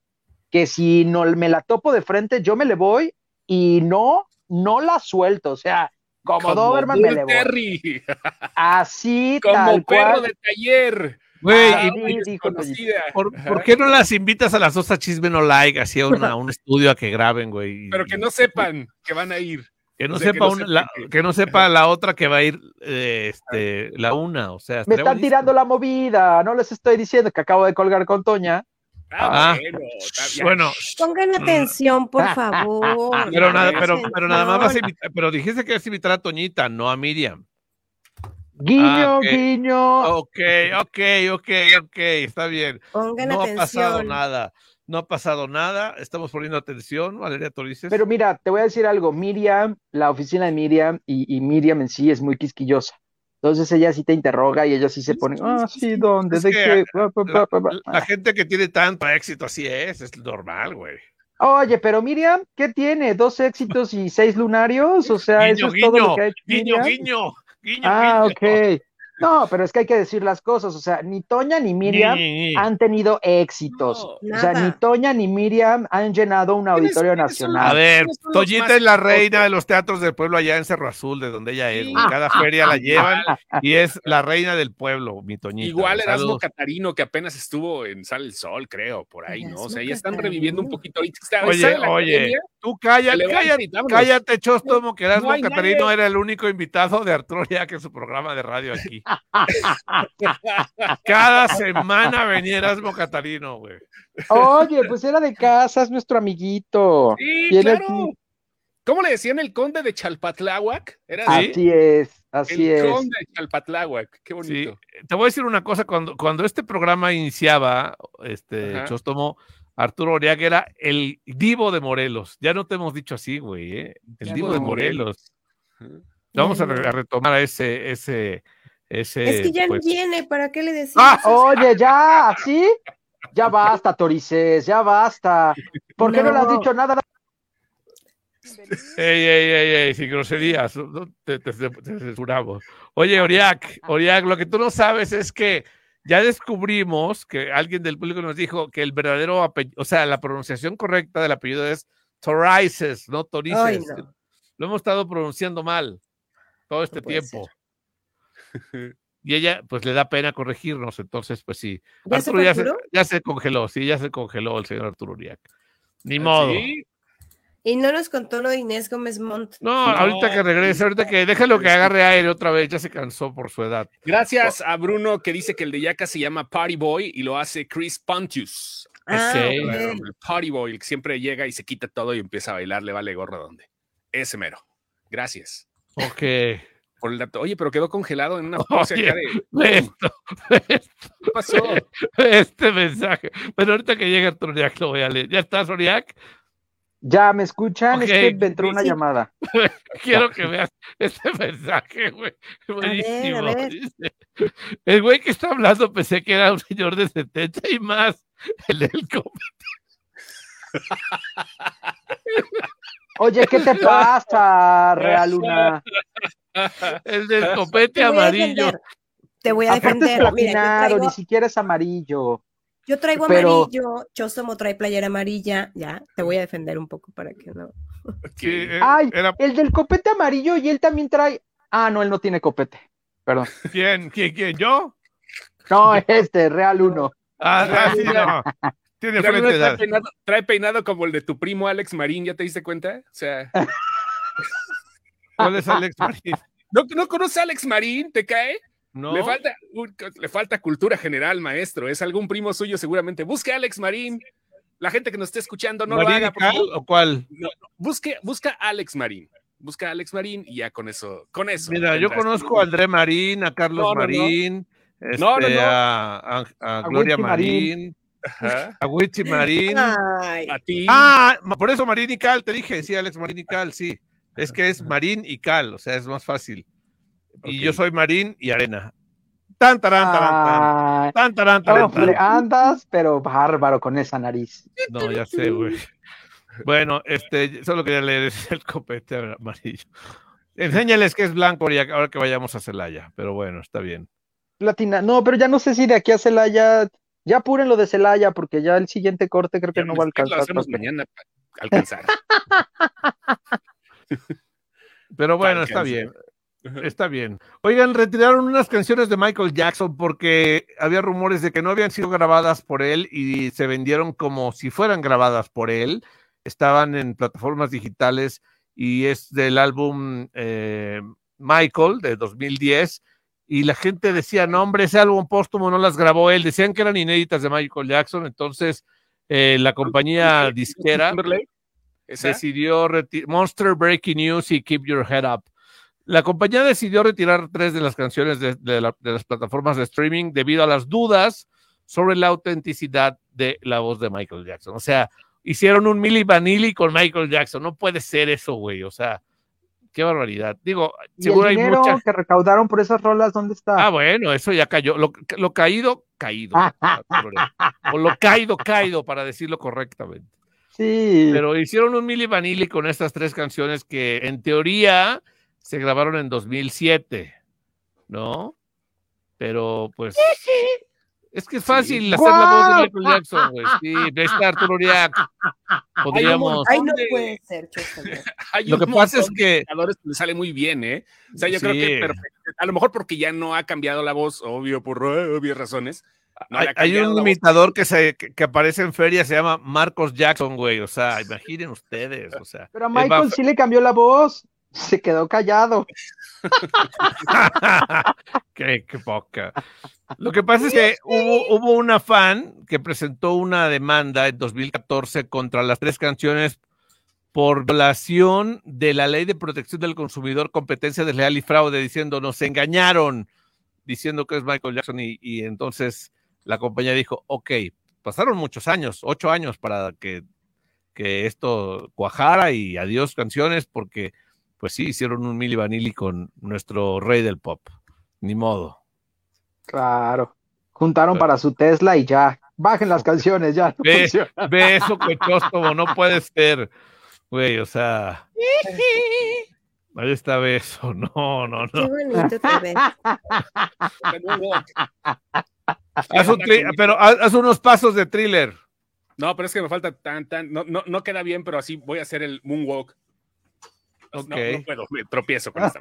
Speaker 4: que si no me la topo de frente, yo me le voy y no, no la suelto. O sea, como, Doberman me le voy. Así,
Speaker 3: como
Speaker 4: tal
Speaker 3: perro de taller.
Speaker 1: Güey, ¿por, qué no las invitas a las dos a Chisme No Like, así a, un estudio a que graben, güey?
Speaker 3: Pero que no sepan que van a ir.
Speaker 1: Que no, sepa la, que no sepa la otra que va a ir eh, este, la una, o sea.
Speaker 4: Me están tirando la movida, no les estoy diciendo que acabo de colgar con Toña.
Speaker 3: Ah, ah
Speaker 1: bueno,
Speaker 2: Pongan mm. atención, por favor.
Speaker 1: Pero nada, pero, pero nada más vas a invitar, pero dijiste que vas a invitar a Toñita, no a Miriam.
Speaker 4: Guiño, ah, guiño.
Speaker 1: Ok, ok, ok, ok, está bien.
Speaker 2: Pongan
Speaker 1: no
Speaker 2: atención.
Speaker 1: ha pasado nada no ha pasado nada, estamos poniendo atención, Valeria Torices.
Speaker 4: Pero mira, te voy a decir algo, Miriam, la oficina de Miriam y, Miriam en sí es muy quisquillosa. Entonces ella sí te interroga y ella sí se pone, ah, sí, ¿dónde? ¿De qué?
Speaker 1: La, gente que tiene tanto éxito así es, es normal, güey.
Speaker 4: Oye, pero Miriam, ¿qué tiene? ¿Dos éxitos y seis lunarios? O sea, eso es todo lo que ha hecho
Speaker 1: Guiño, guiño, guiño.
Speaker 4: Ah, ok. No, pero es que hay que decir las cosas, o sea, ni Toña ni Miriam han tenido éxitos. o sea, ni Toña ni Miriam han llenado un auditorio nacional.
Speaker 1: A ver, Toñita es la reina de los teatros del pueblo allá en Cerro Azul, de donde ella es. Cada feria la llevan y es la reina del pueblo, mi Toñita.
Speaker 3: Igual Erasmo Catarino, que apenas estuvo en Sal el Sol, creo, por ahí, ¿no? O sea, ya están reviviendo un poquito
Speaker 1: Oye, oye, tú cállate, cállate, cállate, Chostomo, que Erasmo Catarino era el único invitado de Arturo ya que su programa de radio aquí. Cada semana venía Erasmo Catarino, güey.
Speaker 4: Oye, pues era de casa, es nuestro amiguito.
Speaker 3: Sí, claro. ¿Cómo le decían el conde de Chalpatláhuac?
Speaker 4: así es, así es.
Speaker 3: El conde de Chalpatláhuac, qué bonito.
Speaker 1: Te voy a decir una cosa, cuando, cuando este programa iniciaba, este Chostomo, Arturo Oriaga era el divo de Morelos. Ya no te hemos dicho así, güey, ¿eh? El divo de Morelos. Vamos a, retomar ese, ese, ese.
Speaker 2: Es que ya no pues viene, ¿para qué le decimos?
Speaker 4: Ah, oye, ya, ¿sí? Ya basta, Torices, ya basta. ¿Por qué no, le has dicho nada?
Speaker 1: Ey, ey, ey, ey, sin groserías, te, te, censuramos. Oye, Oriac, Oriac, lo que tú no sabes es que ya descubrimos que alguien del público nos dijo que el verdadero apellido, o sea, la pronunciación correcta del apellido es Torices, no Torices. Lo hemos estado pronunciando mal todo este tiempo. Y ella, pues le da pena corregirnos, entonces, pues sí. ¿Ya Arturo se ya, se, ya, se, congeló, sí, ya se congeló el señor Arturo Uriac. Ni ¿Ah, modo.
Speaker 2: Y no nos contó lo de Inés Gómez Montt.
Speaker 1: No, ahorita que regrese, ahorita que déjalo que agarre aire otra vez, ya se cansó por su edad.
Speaker 3: Gracias a Bruno que dice que el de Yaka se llama Party Boy y lo hace Chris Pontius.
Speaker 2: Ah,
Speaker 3: El Party Boy, que siempre llega y se quita todo y empieza a bailar, le vale gorro donde. Ese mero. Gracias.
Speaker 1: Ok.
Speaker 3: Por el dato. Oye, pero quedó congelado en una pose acá
Speaker 1: de. Esto, esto, ¿Qué pasó? Este mensaje. Pero ahorita que llegue Soriac lo voy a leer. ¿Ya está Soriac?
Speaker 4: Ya, ¿me escuchan? Es que entró una llamada.
Speaker 1: Quiero que veas este mensaje, güey. Buenísimo. El güey que está hablando pensé que era un señor de 70 y más. El del
Speaker 4: Oye, ¿qué te pasa, Real Luna?
Speaker 1: El del copete amarillo.
Speaker 2: Te voy a defender.
Speaker 4: ni siquiera es amarillo.
Speaker 2: Yo traigo amarillo, Chosomo trae playera amarilla, ya, te voy a defender un poco para que no.
Speaker 4: Eh, Ay, el del copete amarillo y él también trae. Ah, no, él no tiene copete. Perdón.
Speaker 1: ¿Quién? ¿Quién? ¿Quién? ¿Yo?
Speaker 4: No, este, Real Uno.
Speaker 1: Ah, ah sí, no. Tiene frente
Speaker 3: trae, peinado, trae peinado como el de tu primo Alex Marín, ¿ya te diste cuenta? O sea.
Speaker 1: ¿Cuál es Alex Marín?
Speaker 3: ¿No, ¿No conoces a Alex Marín? ¿Te cae? No. Le falta, le falta cultura general, maestro. Es algún primo suyo, seguramente. Busque a Alex Marín. La gente que nos esté escuchando no lo haga.
Speaker 1: ¿O cuál?
Speaker 3: busque, busca a Alex Marín. Busca a Alex Marín y ya con eso, con eso.
Speaker 1: Mira, yo conozco a André Marín, a Carlos Marín, este, a, a, Gloria Marín. A Wichi Marín.
Speaker 2: A
Speaker 1: ti. Ah, por eso Marín y Cal, te dije, sí, Alex Marín y Cal, sí. Es que es Marín y Cal, o sea, es más fácil. Y yo soy Marín y Arena. Tan, tarán, tarán, tan, tan, tarán,
Speaker 4: andas, pero bárbaro con esa nariz.
Speaker 1: No, ya sé, güey. Bueno, este, solo quería leer el copete amarillo. Enséñales que es blanco ahora que vayamos a Celaya, pero bueno, está bien.
Speaker 4: Latina, no, pero ya no sé si de aquí a Celaya, ya apuren lo de Celaya, porque ya el siguiente corte creo que no va a alcanzar. Lo
Speaker 3: hacemos mañana para alcanzar.
Speaker 1: pero bueno, está bien. Está bien. Oigan, retiraron unas canciones de Michael Jackson porque había rumores de que no habían sido grabadas por él y se vendieron como si fueran grabadas por él. Estaban en plataformas digitales y es del álbum eh, Michael de 2010. Y la gente decía, no, hombre, ese álbum póstumo no las grabó él. Decían que eran inéditas de Michael Jackson. Entonces, eh, la compañía disquera decidió Monster Breaking News y Keep Your Head Up la compañía decidió retirar tres de las canciones de, las plataformas de streaming debido a las dudas sobre la autenticidad de la voz de Michael Jackson. O sea, hicieron un Milli Vanilli con Michael Jackson. No puede ser eso, güey. O sea, qué barbaridad. Digo, seguro
Speaker 4: el
Speaker 1: hay muchas.
Speaker 4: que recaudaron por esas rolas, ¿dónde está?
Speaker 1: Ah, bueno, eso ya cayó. Lo, caído, caído. o lo caído, caído, para decirlo correctamente.
Speaker 4: Sí.
Speaker 1: Pero hicieron un Milli Vanilli con estas tres canciones que, en teoría, se grabaron en 2007, ¿no? pero pues es que es fácil hacer la voz de Michael Jackson, güey. Sí, de este Arturo Uriak. Podríamos.
Speaker 2: Ay, no puede ser,
Speaker 1: Lo que pasa es que.
Speaker 3: Le sale muy bien, ¿eh? O sea, yo creo que a lo mejor porque ya no ha cambiado la voz, obvio, por obvias razones.
Speaker 1: Hay, un imitador que, se, que, aparece en feria, se llama Marcos Jackson, güey. O sea, imaginen ustedes. O sea,
Speaker 4: Pero a Michael sí le cambió la voz. Se quedó callado.
Speaker 1: qué, poca. Lo que pasa es que hubo, hubo, una fan que presentó una demanda en 2014 contra las tres canciones por violación de la ley de protección del consumidor, competencia desleal y fraude, diciendo nos engañaron, diciendo que es Michael Jackson y, y entonces la compañía dijo, ok, pasaron muchos años, ocho años para que, que esto cuajara y adiós canciones porque pues sí, hicieron un Milli Vanilli con nuestro rey del pop. Ni modo.
Speaker 4: Claro. Juntaron para su Tesla y ya. Bajen las canciones, ya.
Speaker 1: ve, eso, Cochóstomo, no puede ser. Güey, o sea. Ahí está beso. No, no, no. Qué bonito te ves. haz un pero haz, unos pasos de thriller.
Speaker 3: No, pero es que me falta tan, tan. No, no, no queda bien, pero así voy a hacer el moonwalk. No, puedo, me tropiezo con esta.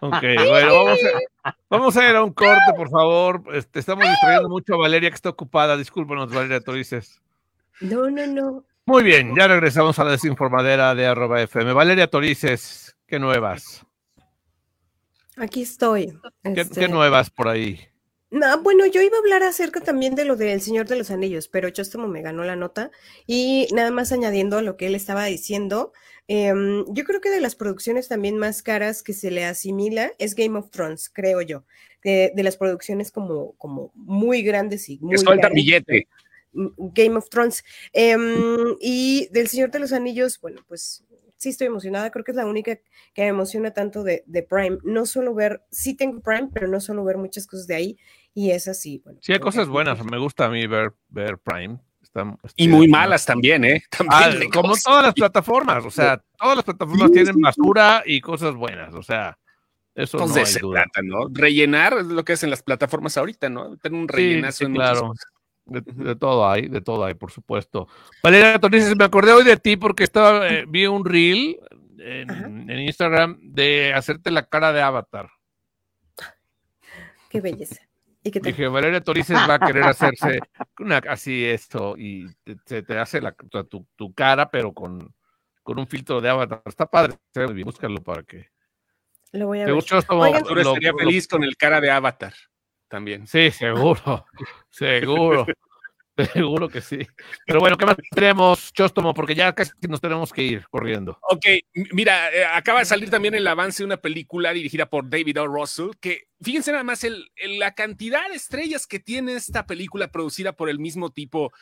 Speaker 1: Ok, bueno, vamos a, vamos a ir a un corte, por favor. Este, estamos distrayendo mucho a Valeria, que está ocupada. Discúlpanos, Valeria Torices.
Speaker 2: No, no, no.
Speaker 1: Muy bien, ya regresamos a la desinformadera de arroba FM. Valeria Torices, ¿qué nuevas?
Speaker 2: Aquí estoy.
Speaker 1: ¿Qué, este nuevas por ahí?
Speaker 2: No, bueno, yo iba a hablar acerca también de lo del Señor de los Anillos, pero Chostomo me ganó la nota. Y nada más añadiendo a lo que él estaba diciendo, em, yo creo que de las producciones también más caras que se le asimila es Game of Thrones, creo yo. De, las producciones como, como muy grandes y muy.
Speaker 3: falta billete.
Speaker 2: Mm, Game of Thrones. Em, y del Señor de los Anillos, bueno, pues sí estoy emocionada, creo que es la única que me emociona tanto de, de, Prime. No solo ver, sí tengo Prime, pero no solo ver muchas cosas de ahí. Y es así. Bueno,
Speaker 1: sí, hay cosas buenas. Me gusta a mí ver, ver Prime.
Speaker 3: y muy malas también, ¿eh?
Speaker 1: Ah, como todas las plataformas. O sea, todas las plataformas tienen basura y cosas buenas. O sea, eso no hay duda.
Speaker 3: ¿no? Rellenar es lo que hacen las plataformas ahorita, ¿no? Tener un rellenazo en
Speaker 1: claro. De, todo hay, de todo hay, por supuesto. Valeria dices, me acordé hoy de ti porque estaba, eh, vi un reel en, Instagram de hacerte la cara de avatar.
Speaker 2: Qué belleza.
Speaker 1: Dije, Valeria Torices va a querer hacerse una, así esto y te, te hace la, tu, tu, cara, pero con, con un filtro de avatar. Está padre, búscalo para que.
Speaker 2: Lo voy a ver.
Speaker 3: estaría feliz con el cara de avatar también.
Speaker 1: Sí, seguro, seguro. Seguro que sí. Pero bueno, ¿qué más tenemos, Chóstomo? Porque ya casi nos tenemos que ir corriendo.
Speaker 3: Ok, mira, eh, acaba de salir también el avance de una película dirigida por David O. Russell, que fíjense nada más el, la cantidad de estrellas que tiene esta película producida por el mismo tipo,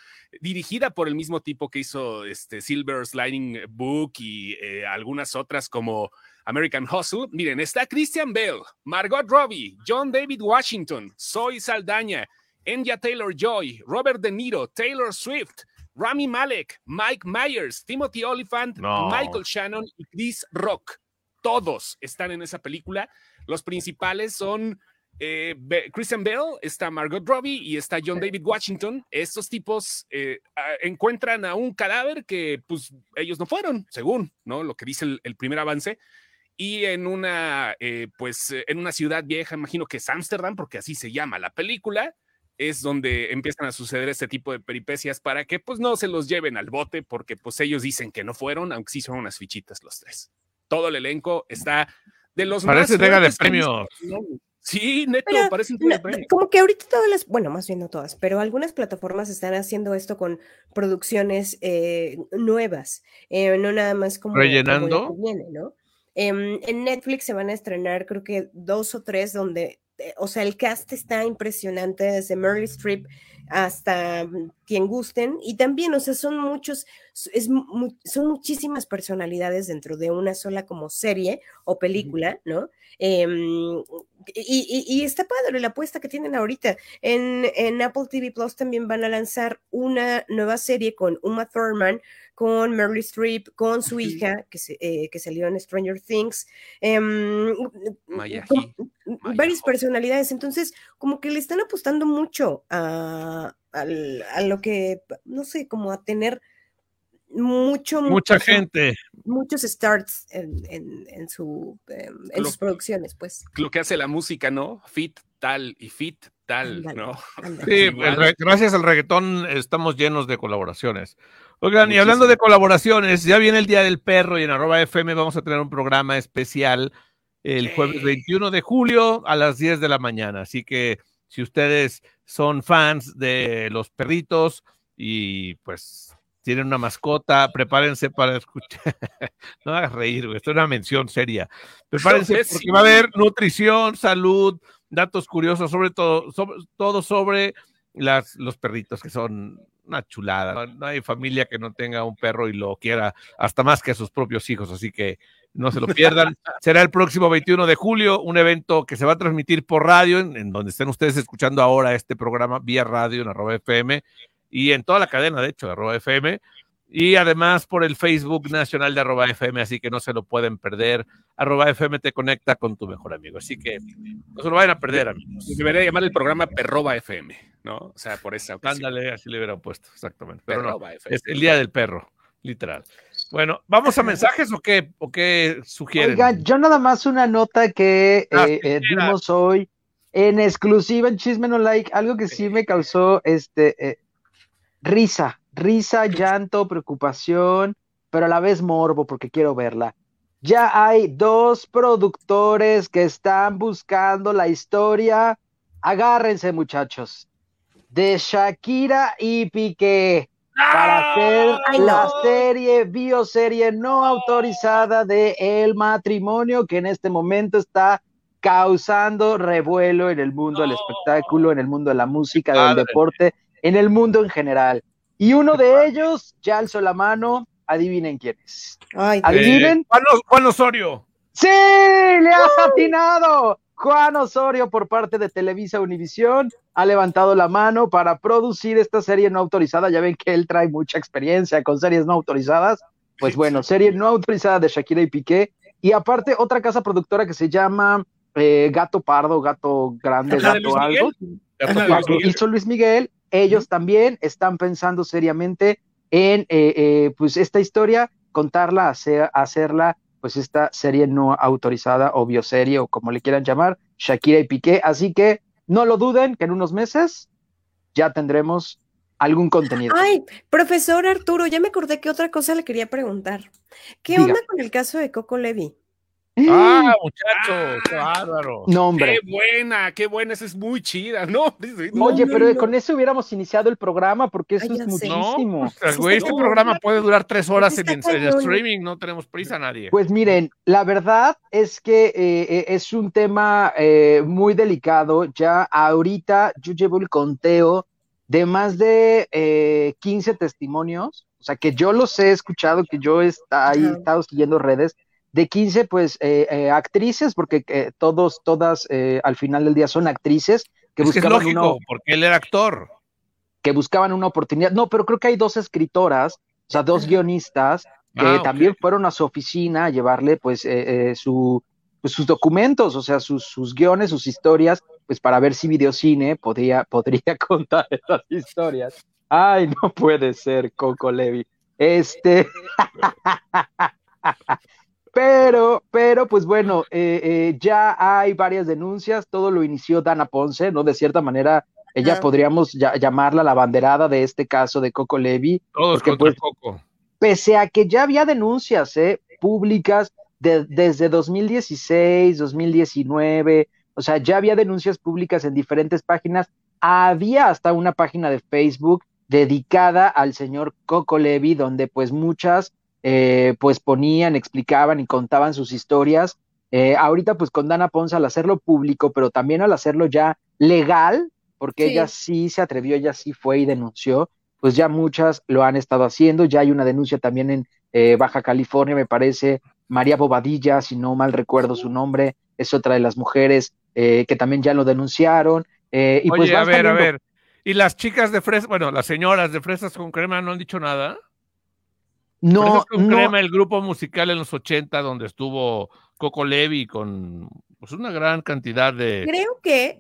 Speaker 3: dirigida por el mismo tipo que hizo este Silver Sliding Book y eh, algunas otras como American Hustle. Miren, está Christian Bale, Margot Robbie, John David Washington, Zoe Saldaña, Enya Taylor Joy, Robert De Niro, Taylor Swift, Rami Malek, Mike Myers, Timothy Oliphant, Michael Shannon y Chris Rock. Todos están en esa película. Los principales son eh, Christian Bell, está Margot Robbie y está John David Washington. Estos tipos eh, encuentran a un cadáver que pues ellos no fueron, según ¿no? lo que dice el, primer avance. Y en una, eh, pues, en una ciudad vieja, imagino que es Ámsterdam, porque así se llama la película, es donde empiezan a suceder este tipo de peripecias para que pues no se los lleven al bote porque pues ellos dicen que no fueron, aunque sí son unas fichitas los tres. Todo el elenco está de los
Speaker 1: Parece más de premios.
Speaker 3: Sí, neto, parece un
Speaker 2: de premios. Como que ahorita todas las, bueno, más bien no todas, pero algunas plataformas están haciendo esto con producciones eh, nuevas, eh, no nada más como
Speaker 1: rellenando.
Speaker 2: ¿no? Em, en Netflix se van a estrenar creo que dos o tres donde o sea, el cast está impresionante, desde Meryl Streep hasta mm, quien gusten, y también, o sea, son muchos, es, son muchísimas personalidades dentro de una sola como serie o película, ¿no? Em, y, está padre la apuesta que tienen ahorita. En, en, Apple TV Plus también van a lanzar una nueva serie con Uma Thurman, con Meryl Streep, con su hija, que, se, eh, que salió en Stranger Things. Em, varias personalidades. Entonces, como que le están apostando mucho a, a lo que, no sé, como a tener mucho,
Speaker 1: mucha gente.
Speaker 2: Muchos starts en, en, su, em, en sus producciones, pues.
Speaker 3: Lo que hace la música, ¿no? Fit tal y fit tal, ¿no?
Speaker 1: Sí, gracias al reggaetón estamos llenos de colaboraciones. Oigan, y hablando de colaboraciones, ya viene el Día del Perro y en arroba FM vamos a tener un programa especial el jueves 21 de julio a las 10 de la mañana. Así que si ustedes son fans de los perritos y pues tienen una mascota, prepárense para escuchar. no hagas reír, Esto es una mención seria. Prepárense porque va a haber nutrición, salud, datos curiosos, sobre todo, sobre, todo sobre las, los perritos, que son una chulada. No, hay familia que no tenga un perro y lo quiera hasta más que a sus propios hijos, así que no se lo pierdan. Será el próximo 21 de julio, un evento que se va a transmitir por radio, en, en donde estén ustedes escuchando ahora este programa vía radio en arroba FM y en toda la cadena, de hecho, de arroba FM. Y además por el Facebook nacional de arroba FM, así que no se lo pueden perder. Arroba FM te conecta con tu mejor amigo, así que no se lo vayan a perder, amigos.
Speaker 3: Debería llamar el programa Perroba FM, ¿no? O sea, por esa
Speaker 1: ocasión. Ándale, así le hubiera puesto, exactamente. Pero no, es el día del perro, literal. Bueno, ¿vamos a mensajes o qué, o qué sugieren?
Speaker 4: Oiga, yo nada más una nota que ah, eh, eh, dimos hoy en exclusiva en Chisme No Like, algo que sí me causó este, eh, risa, risa, llanto, preocupación, pero a la vez morbo porque quiero verla. Ya hay dos productores que están buscando la historia. Agárrense, muchachos. De Shakira y Piqué para hacer la serie, bioserie no autorizada de el matrimonio que en este momento está causando revuelo en el mundo del espectáculo, en el mundo de la música, del deporte en el mundo en general. Y uno de ellos ya alzó la mano, adivinen quién es.
Speaker 1: ¿Adivinen? Juan, Osorio.
Speaker 4: Sí, le has atinado. Juan Osorio por parte de Televisa Univisión ha levantado la mano para producir esta serie no autorizada. Ya ven que él trae mucha experiencia con series no autorizadas. Pues bueno, serie no autorizada de Shakira y Piqué. Y aparte, otra casa productora que se llama eh, Gato Pardo, Gato Grande, Gato Algo. Hizo Luis Miguel ellos también están pensando seriamente en eh, eh, pues esta historia, contarla, hacer, hacerla, pues esta serie no autorizada o bioserie o como le quieran llamar, Shakira y Piqué. Así que no lo duden que en unos meses ya tendremos algún contenido.
Speaker 2: Ay, profesor Arturo, ya me acordé que otra cosa le quería preguntar. ¿Qué onda con el caso de Coco Levi?
Speaker 1: Ah, muchacho, qué bárbaro.
Speaker 3: No, hombre. Qué buena, qué buena, esa es muy chida, ¿no?
Speaker 4: Oye, pero con eso hubiéramos iniciado el programa porque eso es muchísimo.
Speaker 1: este programa puede durar tres horas en, streaming, no tenemos prisa nadie.
Speaker 4: Pues miren, la verdad es que eh, eh, es un tema eh, muy delicado. Ya ahorita yo llevo el conteo de más de 15 testimonios, o sea, que yo los he escuchado, que yo he estado siguiendo redes de 15, pues, eh, eh, actrices, porque eh, todos, todas al final del día son actrices
Speaker 1: que buscaban es lógico, porque él era actor.
Speaker 4: Que buscaban una oportunidad. No, pero creo que hay dos escritoras, o sea, dos guionistas, que ah, también fueron a su oficina a llevarle, pues, su, pues, sus documentos, o sea, sus, sus guiones, sus historias, pues, para ver si Videocine podría, podría contar esas historias. Ay, no puede ser, Coco Levi. Este. Pero, pero, pues bueno, eh, eh, ya hay varias denuncias, todo lo inició Dana Ponce, ¿no? De cierta manera, ella podríamos llamarla la banderada de este caso de Coco Levi.
Speaker 1: Todos contra pues, Coco.
Speaker 4: Pese a que ya había denuncias ¿eh? públicas desde 2016, 2019, o sea, ya había denuncias públicas en diferentes páginas, había hasta una página de Facebook dedicada al señor Coco Levi, donde pues muchas eh, pues ponían, explicaban y contaban sus historias. Eh, ahorita pues con Dana Ponce al hacerlo público, pero también al hacerlo ya legal, porque ella sí se atrevió, ella sí fue y denunció, pues ya muchas lo han estado haciendo, ya hay una denuncia también en eh, Baja California, me parece, María Bobadilla, si no mal recuerdo su nombre, es otra de las mujeres que también ya lo denunciaron. y pues
Speaker 1: a ver, a ver. ¿Y las chicas de fresas, bueno, las señoras de fresas con crema no han dicho nada?
Speaker 4: No,
Speaker 1: con crema, el grupo musical en los 80 donde estuvo Coco Levi con pues, una gran cantidad de.
Speaker 2: Creo que,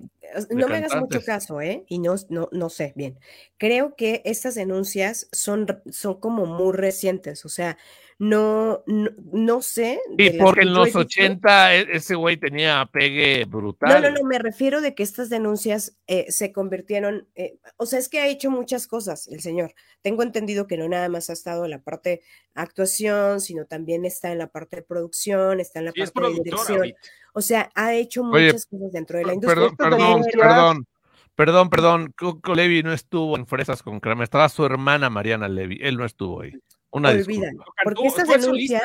Speaker 2: no me hagas mucho caso, ¿eh? Y no, no, no sé, bien. Creo que estas denuncias son, son como muy recientes, o sea, no, no, sé.
Speaker 1: Y porque en los 80 e, ese güey tenía pegue brutal.
Speaker 2: No, no, no, me refiero de que estas denuncias eh, se convirtieron, eh, o sea, es que ha hecho muchas cosas el señor. Tengo entendido que no nada más ha estado en la parte actuación, sino también está en la parte de producción, está en la parte de dirección. O sea, ha hecho muchas cosas dentro de la industria.
Speaker 1: Perdón, perdón, perdón. Perdón, perdón, Coco Levi no estuvo en Fresas con Crema, estaba su hermana Mariana Levi, él no estuvo ahí. Una olvida.
Speaker 2: Porque estas denuncias,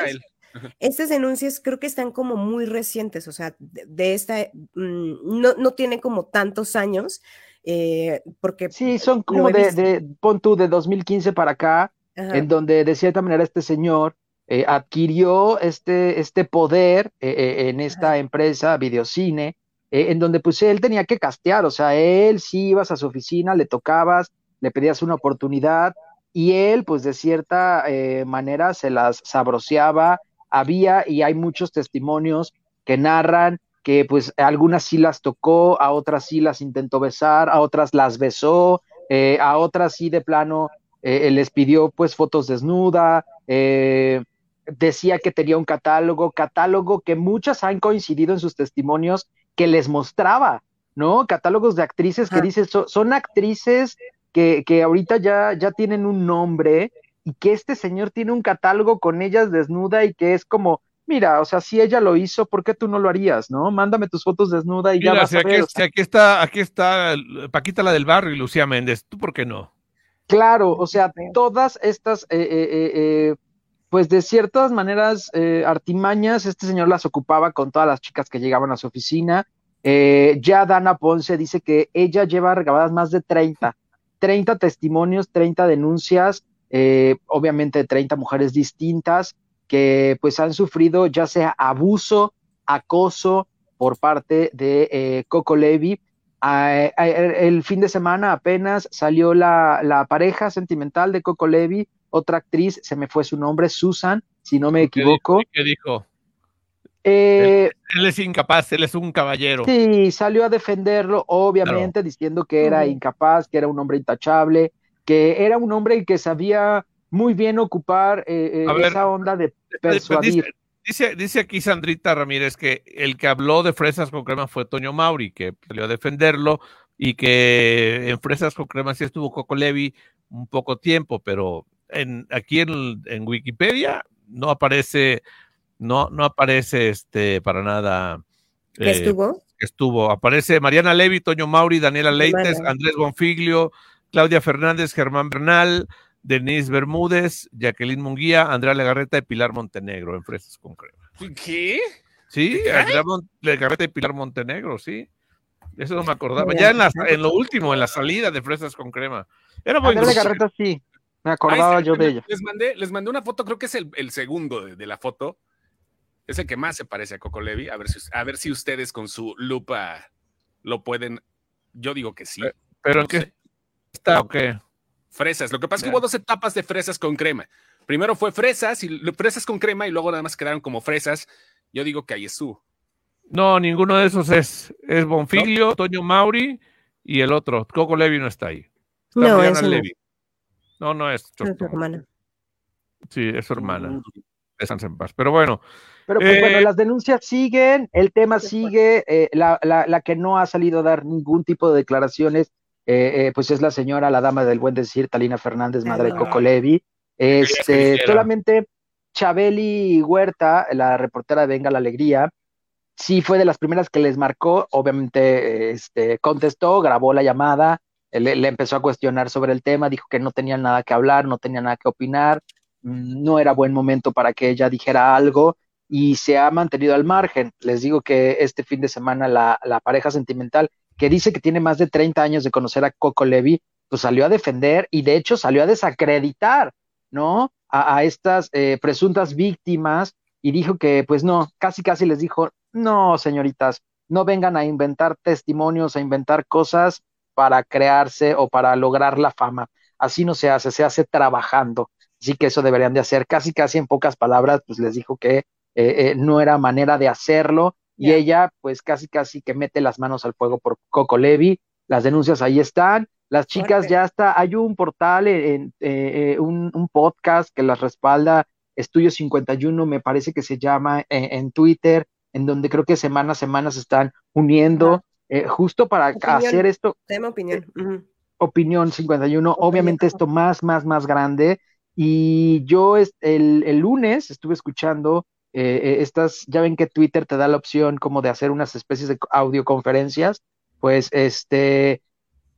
Speaker 2: estas denuncias creo que están como muy recientes, o sea, de, esta, mm, no, no tiene como tantos años, eh, porque...
Speaker 4: Sí, son como de, de, pon tú, de 2015 para acá, en donde de cierta manera este señor eh, adquirió este, este poder eh, en esta empresa, Videocine, en donde pues él tenía que castear, o sea, él si ibas a su oficina, le tocabas, le pedías una oportunidad, y él, pues de cierta eh, manera, se las sabroseaba. Había, y hay muchos testimonios que narran que pues algunas sí las tocó, a otras sí las intentó besar, a otras las besó, eh, a otras sí de plano eh, les pidió pues fotos desnuda, decía que tenía un catálogo, catálogo que muchas han coincidido en sus testimonios que les mostraba, ¿no? Catálogos de actrices que dicen, son actrices que, que ahorita ya, ya tienen un nombre y que este señor tiene un catálogo con ellas desnuda y que es como, mira, o sea, si ella lo hizo, ¿por qué tú no lo harías, no? Mándame tus fotos desnuda y ya vas a ver.
Speaker 1: aquí, está, aquí está Paquita la del barrio y Lucía Méndez, ¿tú por qué no?
Speaker 4: Claro, o sea, todas estas, eh, eh, eh, pues de ciertas maneras artimañas, este señor las ocupaba con todas las chicas que llegaban a su oficina. ya Dana Ponce dice que ella lleva regabadas más de 30 30 testimonios, 30 denuncias, eh, obviamente 30 mujeres distintas que pues han sufrido ya sea abuso, acoso por parte de eh, Coco Levi. el fin de semana apenas salió la, pareja sentimental de Coco Levi, otra actriz, se me fue su nombre, Susan, si no me equivoco.
Speaker 1: ¿Qué dijo?
Speaker 4: Eh,
Speaker 1: él, es incapaz, él es un caballero.
Speaker 4: Sí, salió a defenderlo, obviamente, diciendo que era incapaz, que era un hombre intachable, que era un hombre que sabía muy bien ocupar eh, eh, esa onda de persuadir.
Speaker 1: Dice, dice, aquí Sandrita Ramírez que el que habló de fresas con crema fue Toño Mauri, que salió a defenderlo y que en fresas con crema sí estuvo Coco Levi un poco tiempo, pero en, aquí en, en Wikipedia no aparece no, no aparece este para nada.
Speaker 2: ¿Qué eh, estuvo?
Speaker 1: Estuvo. Aparece Mariana Levi, Toño Mauri, Daniela Leites, Andrés Bonfiglio, Claudia Fernández, Germán Bernal, Denise Bermúdez, Jacqueline Munguía, Andrea Legarreta y Pilar Montenegro en Fresas con Crema.
Speaker 3: ¿Qué?
Speaker 1: Sí, Andrea Legarreta y Pilar Montenegro, sí. Eso no me acordaba. Ya en, en lo último, en la salida de Fresas con Crema.
Speaker 4: Era muy Andrea Legarreta sí. Me acordaba yo de ella.
Speaker 3: Les mandé, les mandé una foto, creo que es el, el segundo de, de, la foto, es el que más se parece a Coco Levi. A ver si, a ver si ustedes con su lupa lo pueden. Yo digo que sí.
Speaker 1: ¿Pero en qué está o qué?
Speaker 3: Fresas. Lo que pasa es que hubo dos etapas de fresas con crema. Primero fue fresas y fresas con crema y luego nada más quedaron como fresas. Yo digo que ahí es su.
Speaker 1: No, ninguno de esos es. Es Bonfiglio, Toño Mauri y el otro. Coco Levi no está ahí.
Speaker 2: no, es Levi.
Speaker 1: No, no es.
Speaker 2: Es su hermana.
Speaker 1: Sí, es su hermana. Mm. en paz. Pero bueno,
Speaker 4: pero pues, bueno, eh, las denuncias siguen, el tema sigue, eh, la, la, que no ha salido a dar ningún tipo de declaraciones, eh, pues es la señora, la dama del buen decir, Talina Fernández, madre de Coco Levi. Este, solamente Chabeli Huerta, la reportera de Venga la Alegría, sí fue de las primeras que les marcó, obviamente este, contestó, grabó la llamada, le, le, empezó a cuestionar sobre el tema, dijo que no tenía nada que hablar, no tenía nada que opinar, mm, no era buen momento para que ella dijera algo, y se ha mantenido al margen. Les digo que este fin de semana la, pareja sentimental, que dice que tiene más de 30 años de conocer a Coco Levi, pues salió a defender y de hecho salió a desacreditar, ¿no? A, estas eh, presuntas víctimas y dijo que, pues no, casi casi les dijo, no, señoritas, no vengan a inventar testimonios, a inventar cosas para crearse o para lograr la fama. Así no se hace, se hace trabajando. Así que eso deberían de hacer. Casi, casi en pocas palabras, pues les dijo que eh, eh, no era manera de hacerlo. Y ella, pues casi, casi que mete las manos al fuego por Coco Levi. Las denuncias ahí están. Las chicas ya está, hay un portal, en, eh, un, un, podcast que las respalda, Estudio 51, me parece que se llama en Twitter, en donde creo que semana a semana se están uniendo, eh, justo para hacer esto.
Speaker 2: Tema opinión.
Speaker 4: Opinión 51, obviamente esto más, más, más grande. Y yo el, el lunes estuve escuchando eh, estas, ya ven que Twitter te da la opción como de hacer unas especies de audioconferencias, pues este,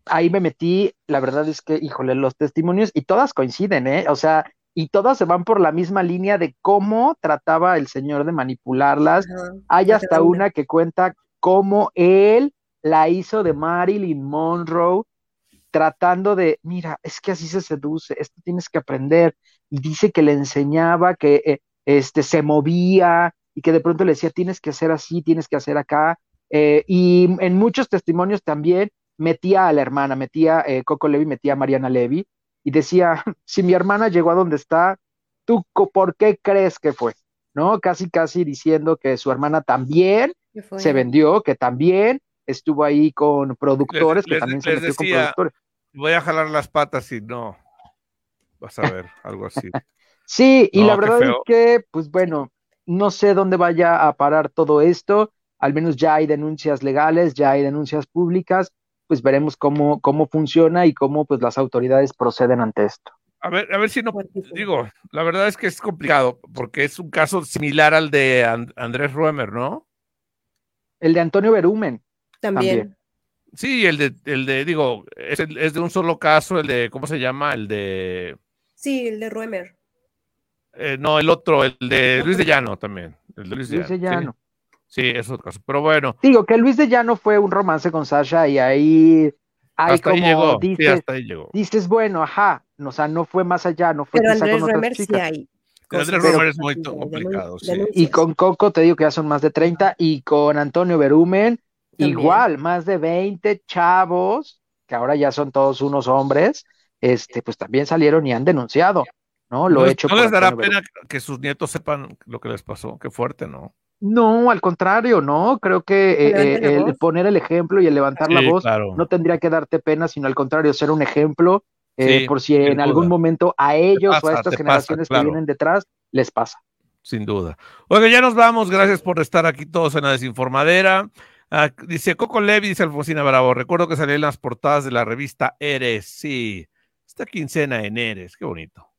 Speaker 4: ahí me metí, la verdad es que, híjole, los testimonios y todas coinciden, ¿eh? O sea, y todas se van por la misma línea de cómo trataba el señor de manipularlas. Hay hasta una que cuenta cómo él la hizo de Marilyn Monroe, tratando de, mira, es que así se seduce, esto tienes que aprender. Y dice que le enseñaba que eh, este, se movía y que de pronto le decía, tienes que hacer así, tienes que hacer acá. Eh, y en muchos testimonios también metía a la hermana, metía eh, Coco Levy, metía a Mariana Levy, y decía, si mi hermana llegó a donde está, ¿tú por qué crees que fue? ¿No? Casi, casi diciendo que su hermana también se vendió, que también estuvo ahí con productores, que también se metió con productores.
Speaker 1: Voy a jalar las patas y no. Vas a ver, algo así.
Speaker 4: Sí, y la verdad es que, pues bueno, no sé dónde vaya a parar todo esto. Al menos ya hay denuncias legales, ya hay denuncias públicas pues veremos cómo, cómo funciona y cómo pues las autoridades proceden ante esto.
Speaker 1: A ver, a ver si no, digo, la verdad es que es complicado porque es un caso similar al de Andrés Ruemer, ¿no?
Speaker 4: El de Antonio Berumen.
Speaker 2: También.
Speaker 1: Sí, el de, el de, digo, es, es, de un solo caso, el de, ¿cómo se llama? El de...
Speaker 2: Sí, el de Ruemer.
Speaker 1: Eh, no, el otro, el de Luis de Llano también. El de Luis,
Speaker 4: de Llano.
Speaker 1: Sí, es otro caso. Pero bueno.
Speaker 4: Digo que Luis de Llano fue un romance con Sasha y ahí. Ahí
Speaker 1: hasta
Speaker 4: como
Speaker 1: ahí llegó.
Speaker 4: Dices,
Speaker 1: sí, hasta ahí llegó.
Speaker 4: dices, bueno, ajá, o sea, no fue más allá, no fue
Speaker 2: Pero Andrés Romer sí hay.
Speaker 1: Andrés Romer es muy complicado. Sí.
Speaker 4: Y con Coco te digo que ya son más de 30 y con Antonio Berumen También. igual, más de 20 chavos, que ahora ya son todos unos hombres, este, pues también salieron y han denunciado, ¿no? Lo
Speaker 1: no,
Speaker 4: he hecho.
Speaker 1: ¿No les dará Antonio pena que sus nietos sepan lo que les pasó? Qué fuerte, ¿no?
Speaker 4: No, al contrario, no. Creo que eh, el poner el ejemplo y el levantar sí, la voz claro. no tendría que darte pena, sino al contrario, ser un ejemplo eh, sí, por si en duda. algún momento a ellos pasa, o a estas generaciones pasa, claro. que vienen detrás les pasa.
Speaker 1: Sin duda. Oiga, ya nos vamos. Gracias por estar aquí todos en la desinformadera. Ah, dice Coco Levi, dice Alfonsina Bravo. Recuerdo que salí en las portadas de la revista Eres. Sí, esta quincena en Eres. Qué bonito.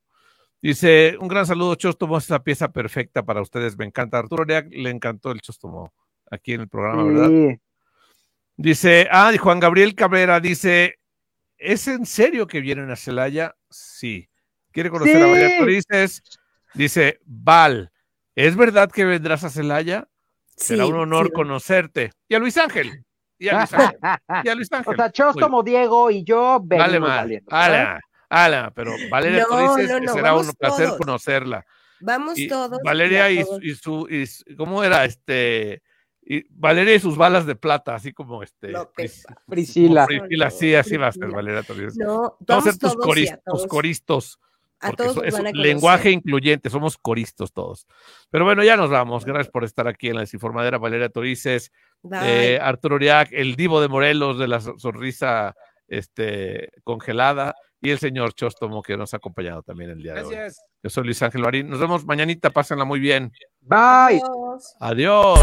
Speaker 1: Dice, un gran saludo, Chostomo, esa pieza perfecta para ustedes, me encanta. Arturo Leac le encantó el Chostomo aquí en el programa, sí. ¿verdad? Dice, ah, y Juan Gabriel Cabrera dice, ¿es en serio que vienen a Celaya? Sí. ¿Quiere conocer sí. a Torices? Dice, Val, ¿es verdad que vendrás a Celaya? Sí, Será un honor sí. conocerte. Y a Luis Ángel. Y a Luis Ángel. y a Luis Ángel.
Speaker 4: O sea, Chostomo, Diego y yo
Speaker 1: Vale, mal. Ala. Pero Valeria no, dices no, no, que será un placer todos. conocerla.
Speaker 2: Vamos
Speaker 1: y
Speaker 2: todos.
Speaker 1: Valeria y, todos. y, su, y, su, ¿cómo era? Este, y Valeria y sus balas de plata, así como este.
Speaker 4: Pris, Priscila.
Speaker 1: Priscila, sí, así va a ser Valeria también.
Speaker 2: No,
Speaker 1: vamos a ser tus, coris, tus coristos.
Speaker 2: A todos
Speaker 1: es, es lenguaje incluyente, somos coristos todos. Pero bueno, ya nos vamos. Gracias por estar aquí en la desinformadera. Valeria Torices, eh, Arturo Uriac, el divo de Morelos de la sonrisa este, congelada y el señor Chostomo que nos ha acompañado también el día
Speaker 3: Gracias.
Speaker 1: de hoy. Yo soy Luis Ángel Marín. Nos vemos mañanita, pásenla muy bien.
Speaker 4: Bye.
Speaker 1: Adiós.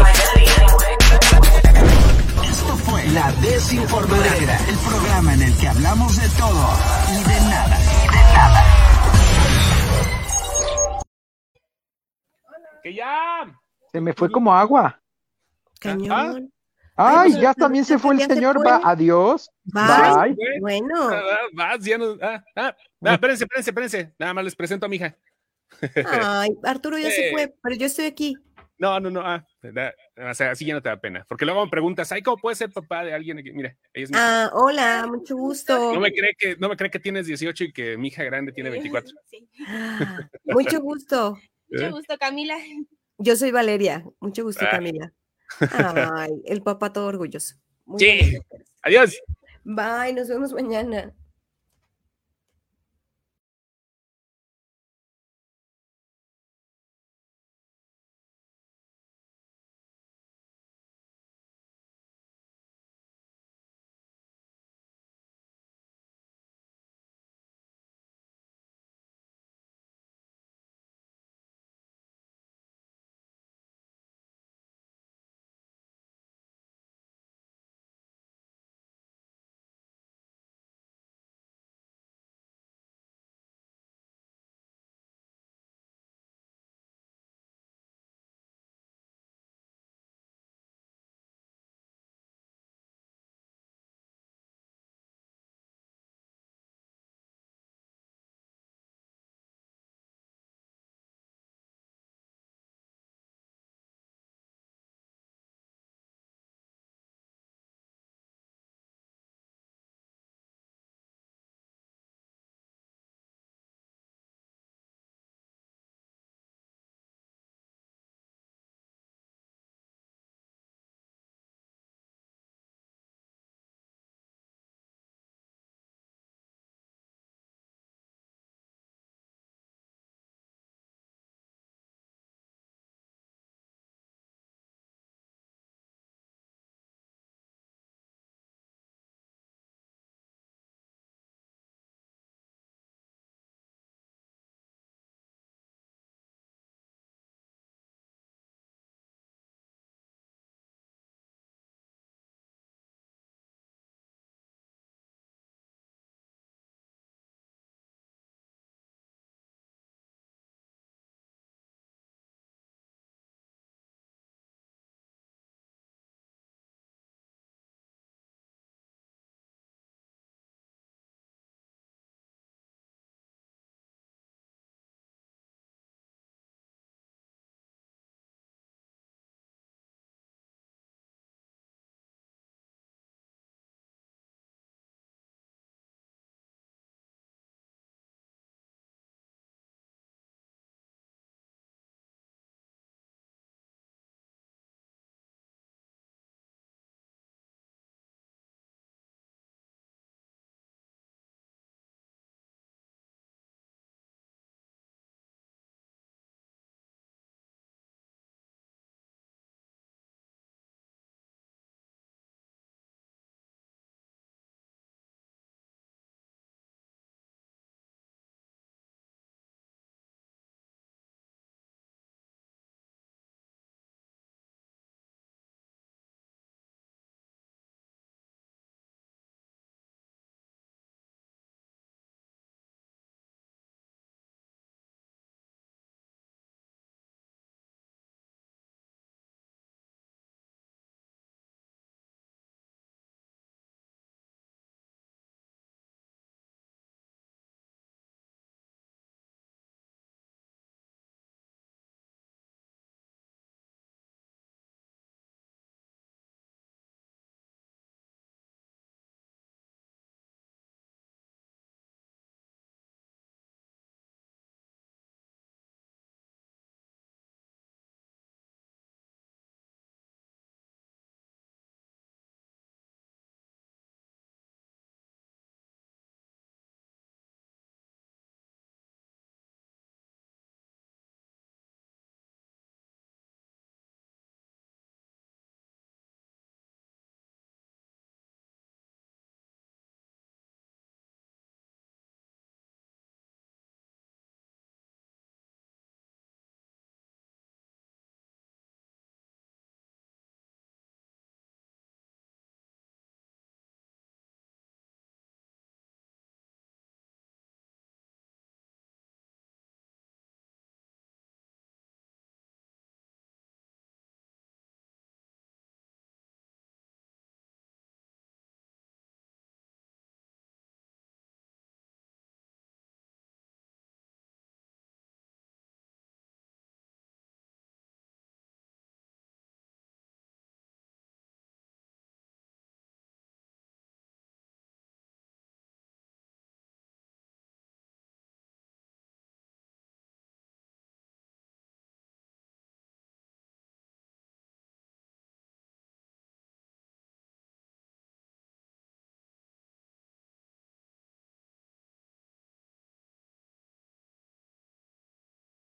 Speaker 5: Esto fue La Desinformadera, el programa en el que hablamos de todo y de nada, y de nada.
Speaker 3: Que ya.
Speaker 4: Se me fue como agua.
Speaker 2: Cañón.
Speaker 4: Ay, Ay ya también se fue el señor. Va, adiós.
Speaker 2: Bye. Bye. Bueno.
Speaker 3: Vas, ya no. Ah, ah, ah, espérense, espérense, espérense. Nada más les presento a mi hija.
Speaker 2: Ay, Arturo ya eh. se fue, pero yo estoy aquí.
Speaker 3: No, no, no. Ah, o sea, así ya no te da pena. Porque luego me preguntas, ay, ¿cómo puede ser papá de alguien? Mira, ella es mi
Speaker 2: Ah, hola, mucho gusto.
Speaker 3: No me cree que, no me cree que tienes 18 y que mi hija grande tiene 24.
Speaker 2: Sí. mucho gusto.
Speaker 6: Mucho gusto, Camila.
Speaker 2: Yo soy Valeria. Mucho gusto, ah. Camila. Ay, el papá todo orgulloso.
Speaker 3: sí. Adiós.
Speaker 2: Bye, nos vemos mañana.